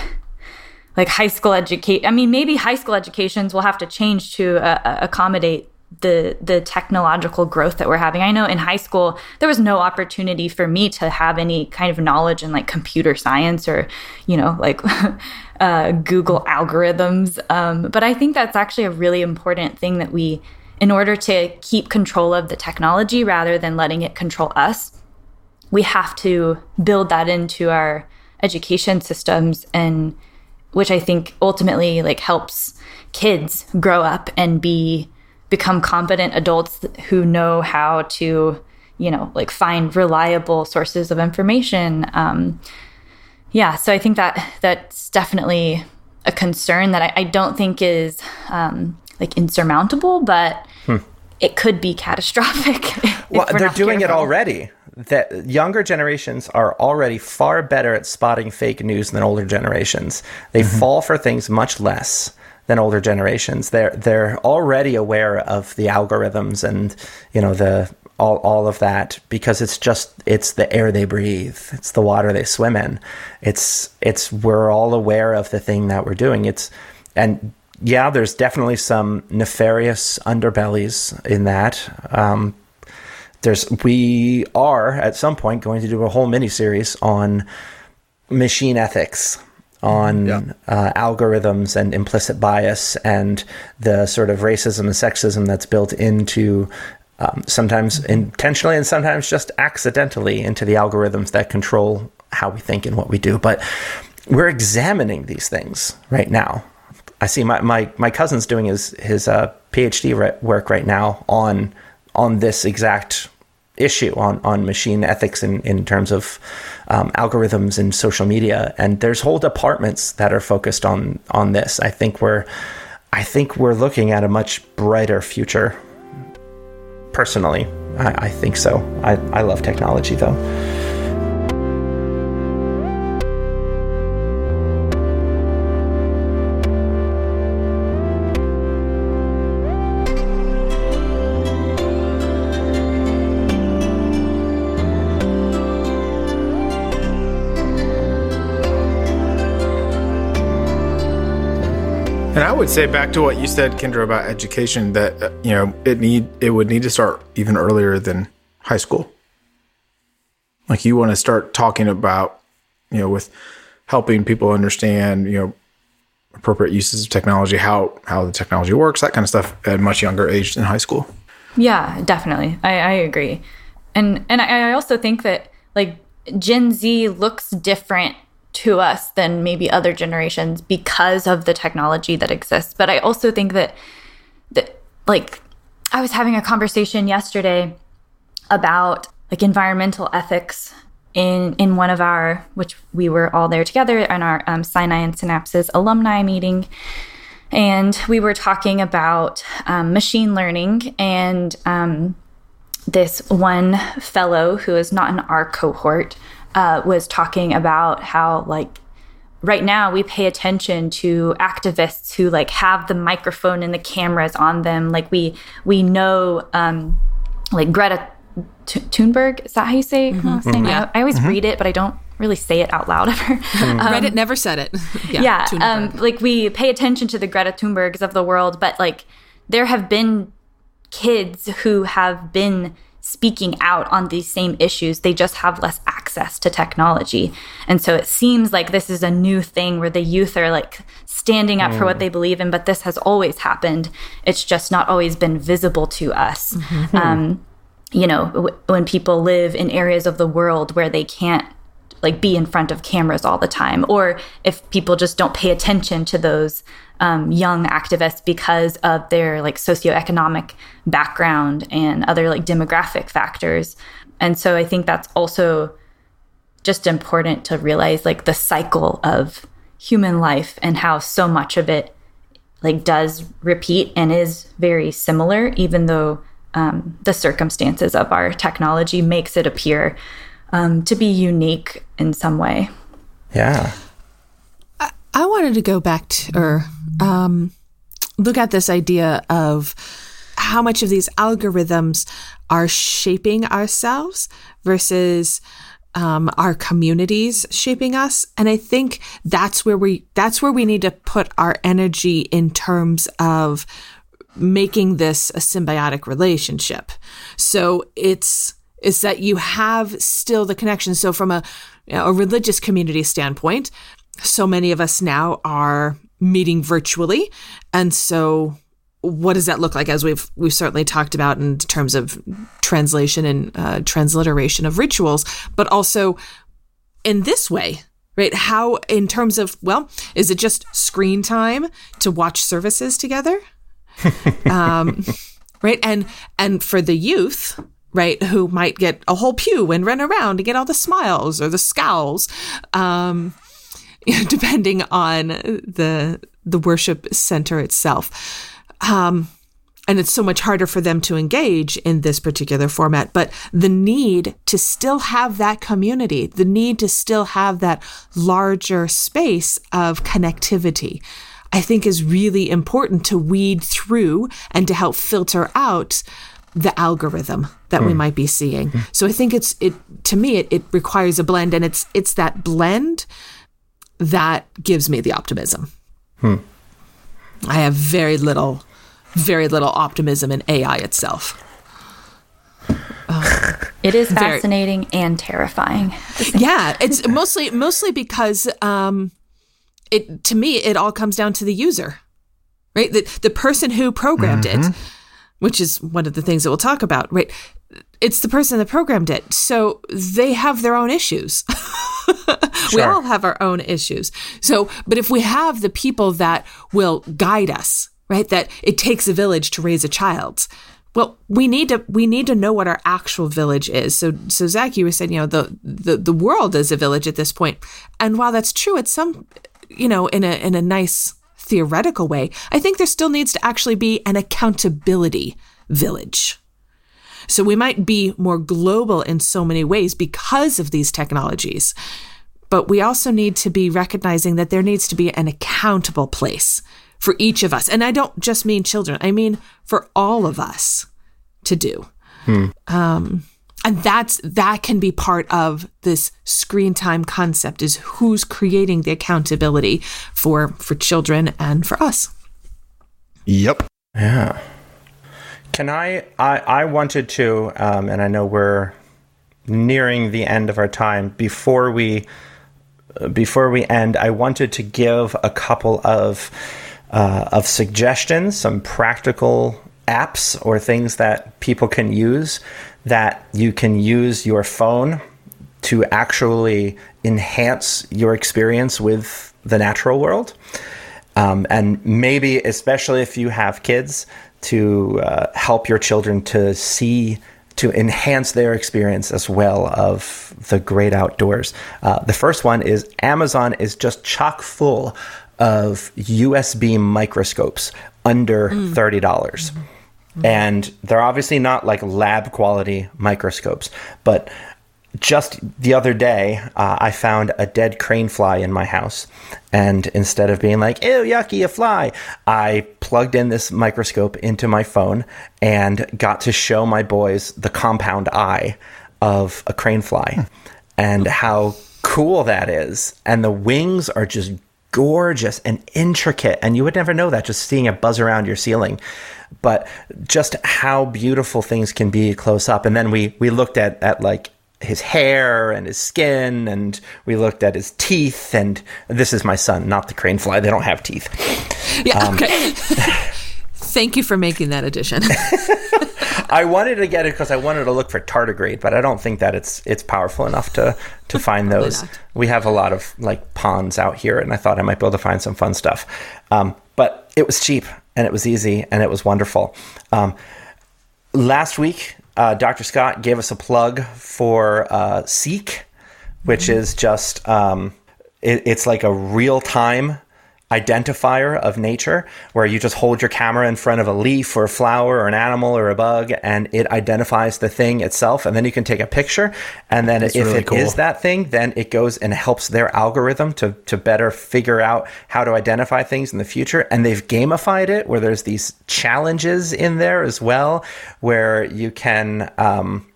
like high school education i mean maybe high school educations will have to change to uh, accommodate the the technological growth that we're having. I know in high school there was no opportunity for me to have any kind of knowledge in like computer science or you know like *laughs* uh, Google algorithms. Um, but I think that's actually a really important thing that we, in order to keep control of the technology rather than letting it control us, we have to build that into our education systems and which I think ultimately like helps kids grow up and be become competent adults who know how to you know like find reliable sources of information um, yeah so i think that that's definitely a concern that i, I don't think is um, like insurmountable but hmm. it could be catastrophic *laughs* well they're doing careful. it already that younger generations are already far better at spotting fake news than older generations they mm-hmm. fall for things much less than older generations. They're they're already aware of the algorithms and you know the all all of that because it's just it's the air they breathe, it's the water they swim in. It's it's we're all aware of the thing that we're doing. It's and yeah, there's definitely some nefarious underbellies in that. Um, there's we are at some point going to do a whole mini series on machine ethics on yeah. uh, algorithms and implicit bias and the sort of racism and sexism that's built into um, sometimes intentionally and sometimes just accidentally into the algorithms that control how we think and what we do. But we're examining these things right now. I see my, my, my cousin's doing his, his uh, PhD re- work right now on on this exact issue on, on machine ethics in, in terms of um, algorithms and social media. And there's whole departments that are focused on on this. I think we're I think we're looking at a much brighter future. Personally, I, I think so. I, I love technology though. And I would say back to what you said, Kendra, about education, that uh, you know it need it would need to start even earlier than high school. Like you want to start talking about, you know, with helping people understand, you know, appropriate uses of technology, how how the technology works, that kind of stuff at much younger age than high school. Yeah, definitely. I, I agree, and and I also think that like Gen Z looks different to us than maybe other generations because of the technology that exists. But I also think that that like I was having a conversation yesterday about like environmental ethics in in one of our which we were all there together in our um, Sinai and Synapses alumni meeting. And we were talking about um, machine learning and um, this one fellow who is not in our cohort uh, was talking about how like right now we pay attention to activists who like have the microphone and the cameras on them like we we know um like greta T- thunberg is that how you say mm-hmm. mm-hmm. yeah. I, I, always mm-hmm. read it but i don't really say it out loud *laughs* ever mm-hmm. um, reddit never said it *laughs* yeah, yeah um, like we pay attention to the greta thunbergs of the world but like there have been kids who have been speaking out on these same issues. They just have less access to technology. And so it seems like this is a new thing where the youth are like standing up mm. for what mm. they believe in, but this has always happened. It's just not always been visible to us. Mm-hmm. Um, you know, w- when people live in areas of the world where they can't like be in front of cameras all the time, or if people just don't pay attention to those um, young activists because of their like socioeconomic background and other like demographic factors. And so I think that's also just important to realize like the cycle of human life and how so much of it like does repeat and is very similar, even though um, the circumstances of our technology makes it appear um, to be unique in some way. Yeah. I, I wanted to go back to, or um, look at this idea of how much of these algorithms are shaping ourselves versus um, our communities shaping us and i think that's where we that's where we need to put our energy in terms of making this a symbiotic relationship. So it's it's that you have still the connection. So from a you know, a religious community standpoint, so many of us now are meeting virtually, and so what does that look like? As we've we've certainly talked about in terms of translation and uh, transliteration of rituals, but also in this way, right? How, in terms of, well, is it just screen time to watch services together? *laughs* um, right. And, and for the youth, right, who might get a whole pew and run around to get all the smiles or the scowls, um, *laughs* depending on the, the worship center itself. Um, and it's so much harder for them to engage in this particular format. But the need to still have that community, the need to still have that larger space of connectivity, I think is really important to weed through and to help filter out the algorithm that mm. we hmm. might be seeing. Mm. So I think it's it to me it, it requires a blend and it's it's that blend that gives me the optimism. Hmm. I have very little very little optimism in AI itself. it is fascinating very, and terrifying. Yeah, it's mostly mostly because um, it to me it all comes down to the user, right? The the person who programmed mm-hmm. it, which is one of the things that we'll talk about, right? It's the person that programmed it, so they have their own issues. *laughs* sure. We all have our own issues. So, but if we have the people that will guide us, right? That it takes a village to raise a child. Well, we need to we need to know what our actual village is. So so Zach, you were saying, you know, the the, the world is a village at this point. And while that's true, it's some you know, in a in a nice theoretical way, I think there still needs to actually be an accountability village. So we might be more global in so many ways because of these technologies. But we also need to be recognizing that there needs to be an accountable place for each of us. And I don't just mean children, I mean for all of us to do. Hmm. Um, and that's that can be part of this screen time concept is who's creating the accountability for for children and for us. Yep. Yeah. Can i i, I wanted to um, and i know we're nearing the end of our time. Before we before we end i wanted to give a couple of uh, of suggestions, some practical apps or things that people can use that you can use your phone to actually enhance your experience with the natural world. Um, and maybe, especially if you have kids, to uh, help your children to see, to enhance their experience as well of the great outdoors. Uh, the first one is Amazon is just chock full of USB microscopes under mm. $30. dollars mm-hmm. And they're obviously not like lab quality microscopes, but just the other day, uh, I found a dead crane fly in my house. And instead of being like, ew, yucky, a fly, I plugged in this microscope into my phone and got to show my boys the compound eye of a crane fly hmm. and how cool that is. And the wings are just gorgeous and intricate. And you would never know that just seeing it buzz around your ceiling. But just how beautiful things can be close up. And then we, we looked at, at like his hair and his skin, and we looked at his teeth. And this is my son, not the crane fly. They don't have teeth. Yeah. Um, okay. *laughs* Thank you for making that addition. *laughs* I wanted to get it because I wanted to look for tardigrade, but I don't think that it's it's powerful enough to to *laughs* find those. We have a lot of like ponds out here, and I thought I might be able to find some fun stuff. Um, but it was cheap and it was easy and it was wonderful. Um, last week, uh, Dr. Scott gave us a plug for uh, Seek, which mm-hmm. is just um, it, it's like a real time identifier of nature where you just hold your camera in front of a leaf or a flower or an animal or a bug and it identifies the thing itself and then you can take a picture and then That's if really it cool. is that thing then it goes and helps their algorithm to to better figure out how to identify things in the future and they've gamified it where there's these challenges in there as well where you can um,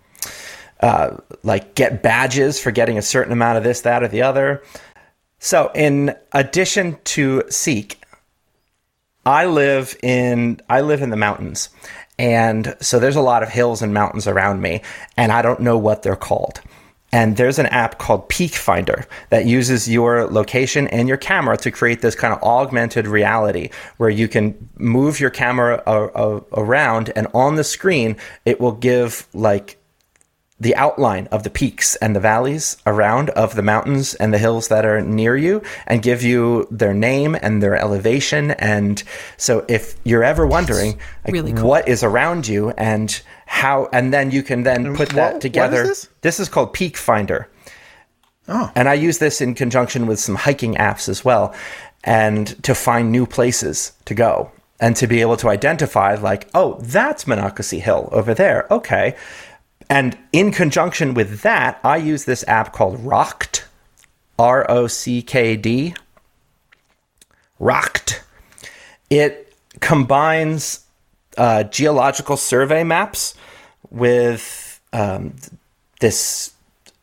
uh, like get badges for getting a certain amount of this that or the other so, in addition to Seek, I live in I live in the mountains. And so there's a lot of hills and mountains around me, and I don't know what they're called. And there's an app called Peak Finder that uses your location and your camera to create this kind of augmented reality where you can move your camera a- a- around, and on the screen, it will give like the outline of the peaks and the valleys around of the mountains and the hills that are near you and give you their name and their elevation and so if you're ever wondering like, really cool. what is around you and how and then you can then put what- that together is this? this? is called peak finder oh. and I use this in conjunction with some hiking apps as well, and to find new places to go and to be able to identify, like, oh, that's Monocacy Hill over there. Okay. And in conjunction with that, I use this app called Rockd, R O C K D. Rockd. It combines uh, geological survey maps with um, this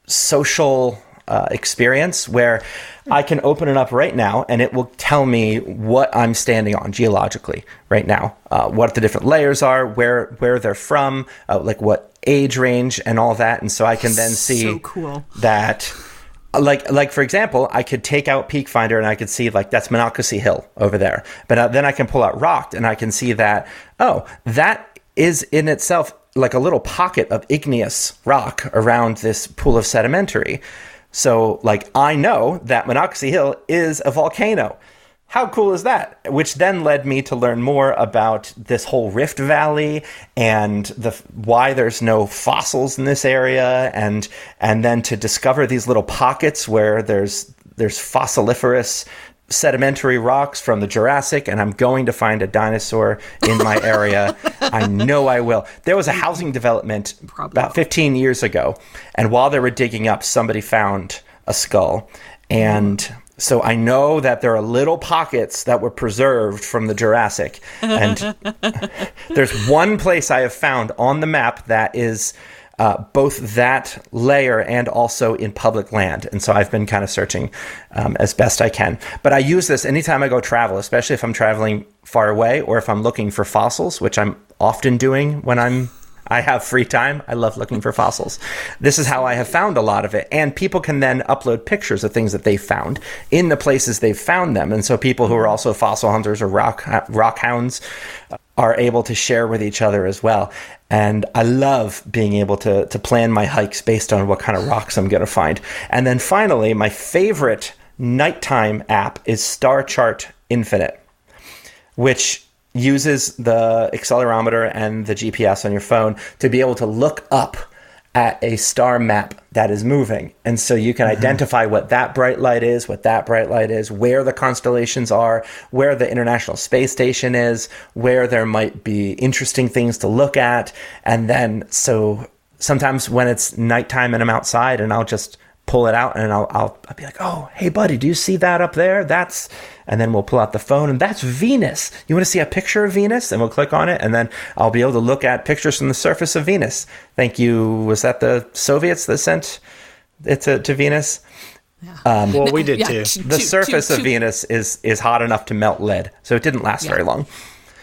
social uh, experience where I can open it up right now and it will tell me what I'm standing on geologically right now, uh, what the different layers are, where where they're from, uh, like what age range and all that, and so I can then see So cool. that. Like, like for example, I could take out Peak Finder and I could see like that's Monocacy Hill over there, but uh, then I can pull out Rockd and I can see that oh, that is in itself like a little pocket of igneous rock around this pool of sedimentary. So, like, I know that Monocacy Hill is a volcano. How cool is that? Which then led me to learn more about this whole Rift Valley and the why there's no fossils in this area, and and then to discover these little pockets where there's there's fossiliferous sedimentary rocks from the Jurassic, and I'm going to find a dinosaur in my area. *laughs* I know I will. There was a housing development Probably about 15 years ago, and while they were digging up, somebody found a skull. And so I know that there are little pockets that were preserved from the Jurassic. And *laughs* *laughs* there's one place I have found on the map that is uh, both that layer and also in public land. And so I've been kind of searching um, as best I can. But I use this anytime I go travel, especially if I'm traveling far away or if I'm looking for fossils, which I'm often doing when I'm I have free time. I love looking for fossils. This is how I have found a lot of it. And people can then upload pictures of things that they found in the places they've found them. And so people who are also fossil hunters or rock rock hounds are able to share with each other as well. And I love being able to to plan my hikes based on what kind of rocks I'm going to find. And then finally, my favorite nighttime app is Star Chart Infinite, which uses the accelerometer and the GPS on your phone to be able to look up at a star map that is moving. And so you can mm-hmm. identify what that bright light is, what that bright light is, where the constellations are, where the International Space Station is, where there might be interesting things to look at. And then so sometimes when it's nighttime and I'm outside and I'll just pull it out and I'll, I'll, I'll be like, oh, hey, buddy, do you see that up there? That's, and then we'll pull out the phone and that's Venus. You want to see a picture of Venus? And we'll click on it and then I'll be able to look at pictures from the surface of Venus. Thank you. Was that the Soviets that sent it to, to Venus? Um, well, we *laughs* did Yeah, too. t- The two- surface two- of Venus is, is hot enough to melt lead. So it didn't last very long.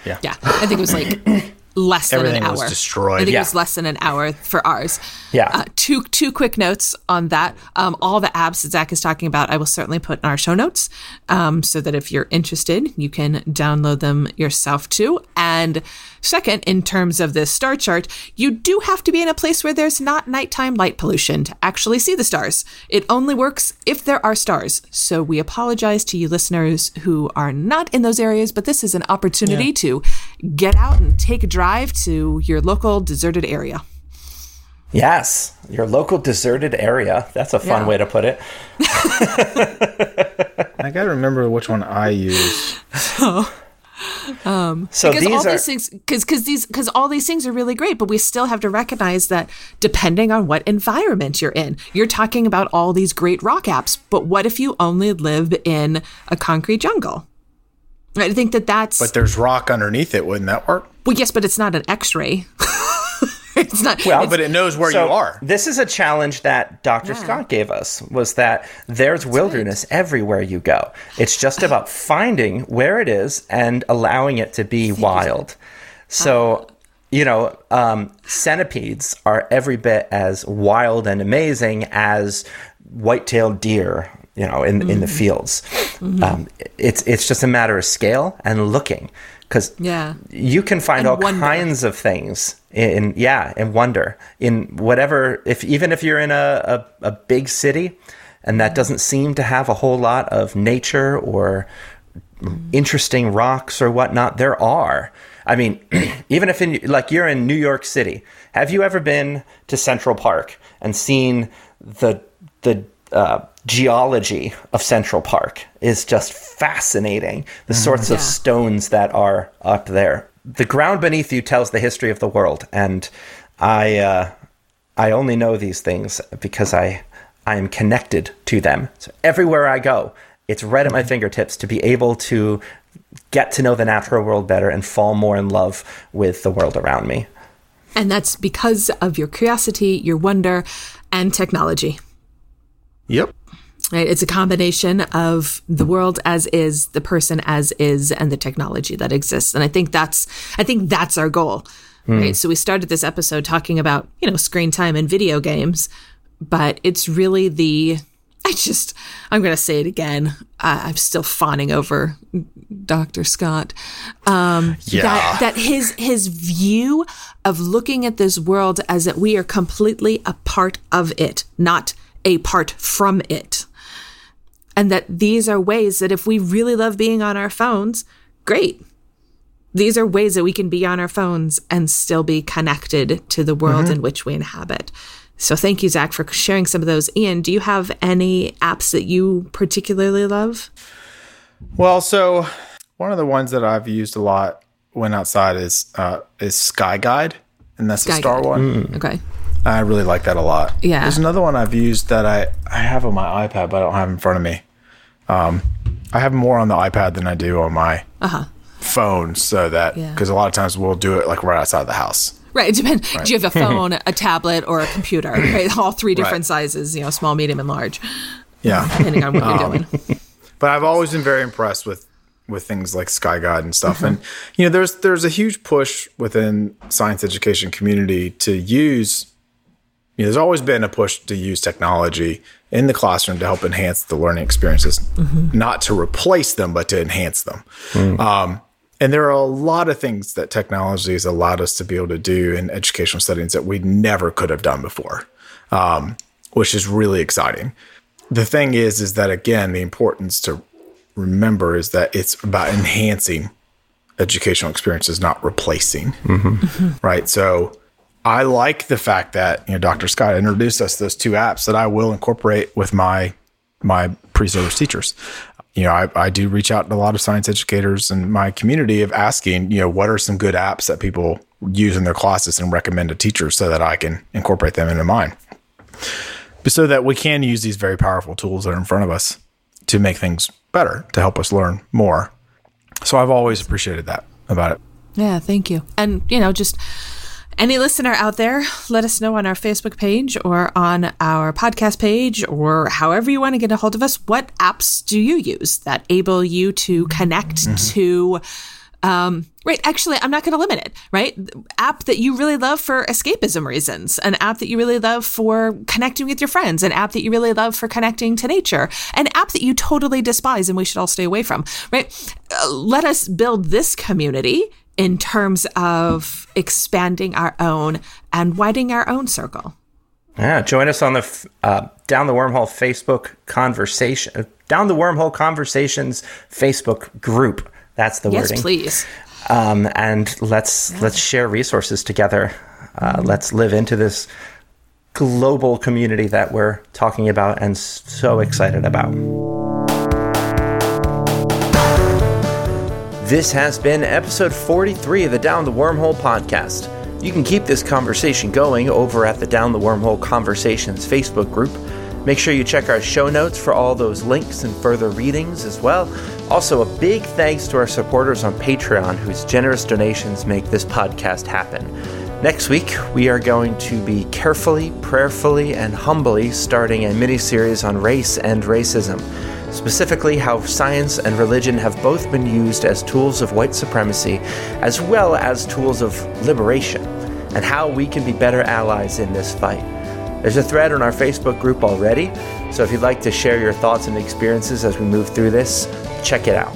Yeah. Yeah, I think it was like *clears throat* less than Everything an hour. was destroyed. I think Yeah. it was less than an hour for ours. Yeah. Uh, two two quick notes on that. Um, all the apps that Zach is talking about, I will certainly put in our show notes, um, so that if you're interested, you can download them yourself too. And second, in terms of this star chart, you do have to be in a place where there's not nighttime light pollution to actually see the stars. It only works if there are stars. So we apologize to you listeners who are not in those areas, but this is an opportunity to get out and take a drive to your local deserted area. Yes, your local deserted area. That's a fun Yeah. way to put it. *laughs* I got to remember which one I use. *laughs* *laughs* *laughs* Um, so because these all are these things because because these because all these things are really great but we still have to recognize that depending on what environment you're in you're talking about all these great rock apps but what if you only live in a concrete jungle i think that that's But there's rock underneath it. Wouldn't that work? well yes but it's not an x-ray *laughs* *laughs* it's not. Well, it's- but it knows where So you are. This is a challenge that Dr. Scott gave us was that there's wilderness everywhere you go. It's just about *laughs* finding where it is and allowing it to be wild. So, you know, um, centipedes are every bit as wild and amazing as white-tailed deer, you know, in in the fields. Um, it's it's just a matter of scale and looking because Yeah. you can find And all wonder. kinds of things in yeah and wonder in whatever if even if you're in a, a, a big city and that doesn't seem to have a whole lot of nature or interesting rocks or whatnot there are i mean *clears throat* even if in like you're in new york city have you ever been to central park and seen the the uh, geology of central park is just fascinating. The sorts of stones that are up there. The ground beneath you tells the history of the world and i uh, i only know these things because i i am connected to them. So everywhere i go it's right at my fingertips to be able to get to know the natural world better and fall more in love with the world around me. And that's because of your curiosity, your wonder, and technology. Yep. Right? It's a combination of the world as is, the person as is, and the technology that exists. And I think that's I think that's our goal. Right. So we started this episode talking about, you know, screen time and video games, but it's really the I just I'm gonna say it again. Uh, I'm still fawning over Dr. Scott. Um Yeah. that, that his his view of looking at this world as that we are completely a part of it, not a part from it and that these are ways that if we really love being on our phones, great. These are ways that we can be on our phones and still be connected to the world in which we inhabit. So thank you, Zach, for sharing some of those. Ian, do you have any apps that you particularly love? Well, so one of the ones that I've used a lot when outside is uh, is Sky Guide, and that's the Sky star Guide. one. Okay. I really like that a lot. Yeah. There's another one I've used that I I have on my iPad, but I don't have in front of me. Um, I have more on the iPad than I do on my uh-huh. phone, so that Yeah. because a lot of times we'll do it like right outside of the house. Right. It depends. Do you have a *laughs* phone, a tablet, or a computer? *clears throat* Right. All three different sizes, you know, small, medium, and large, Yeah. depending on what you're doing. *laughs* but I've always been very impressed with with things like Sky Guide and stuff. And you know, there's there's a huge push within science education community to use. You know, there's always been a push to use technology in the classroom to help enhance the learning experiences, not to replace them, but to enhance them. Um, and there are a lot of things that technology has allowed us to be able to do in educational settings that we never could have done before, um, which is really exciting. The thing is is that again the importance to remember is that it's about enhancing educational experiences not replacing. Right? So i like the fact that you know dr scott introduced us those two apps that i will incorporate with my my pre-service teachers you know I, I do reach out to a lot of science educators in my community of asking you know what are some good apps that people use in their classes and recommend to teachers so that i can incorporate them into mine so that we can use these very powerful tools that are in front of us to make things better, to help us learn more. So I've always appreciated that about it. Yeah, thank you. And, you know, just any listener out there, let us know on our Facebook page or on our podcast page or however you want to get a hold of us. What apps do you use that able you to connect to? Um, right. Actually, I'm not going to limit it, right? App that you really love for escapism reasons, an app that you really love for connecting with your friends, an app that you really love for connecting to nature, an app that you totally despise and we should all stay away from, right? Uh, let us build this community in terms of expanding our own and widening our own circle. Yeah, join us on the uh, Down the Wormhole Facebook conversation, Down the Wormhole Conversations Facebook group. That's the Yes, wording. please. Um, and let's let's share resources together. Uh, let's live into this global community that we're talking about and so excited about. This has been episode 43 of the Down the Wormhole podcast. You can keep this conversation going over at the Down the Wormhole Conversations Facebook group. Make sure you check our show notes for all those links and further readings as well. Also, a big thanks to our supporters on Patreon whose generous donations make this podcast happen. Next week, we are going to be carefully, prayerfully, and humbly starting a mini series on race and racism, specifically how science and religion have both been used as tools of white supremacy as well as tools of liberation, and how we can be better allies in this fight. There's a thread on our Facebook group already, so if you'd like to share your thoughts and experiences as we move through this, check it out.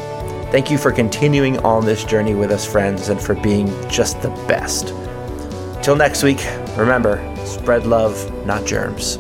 Thank you for continuing on this journey with us, friends, and for being just the best. Till next week, remember spread love, not germs.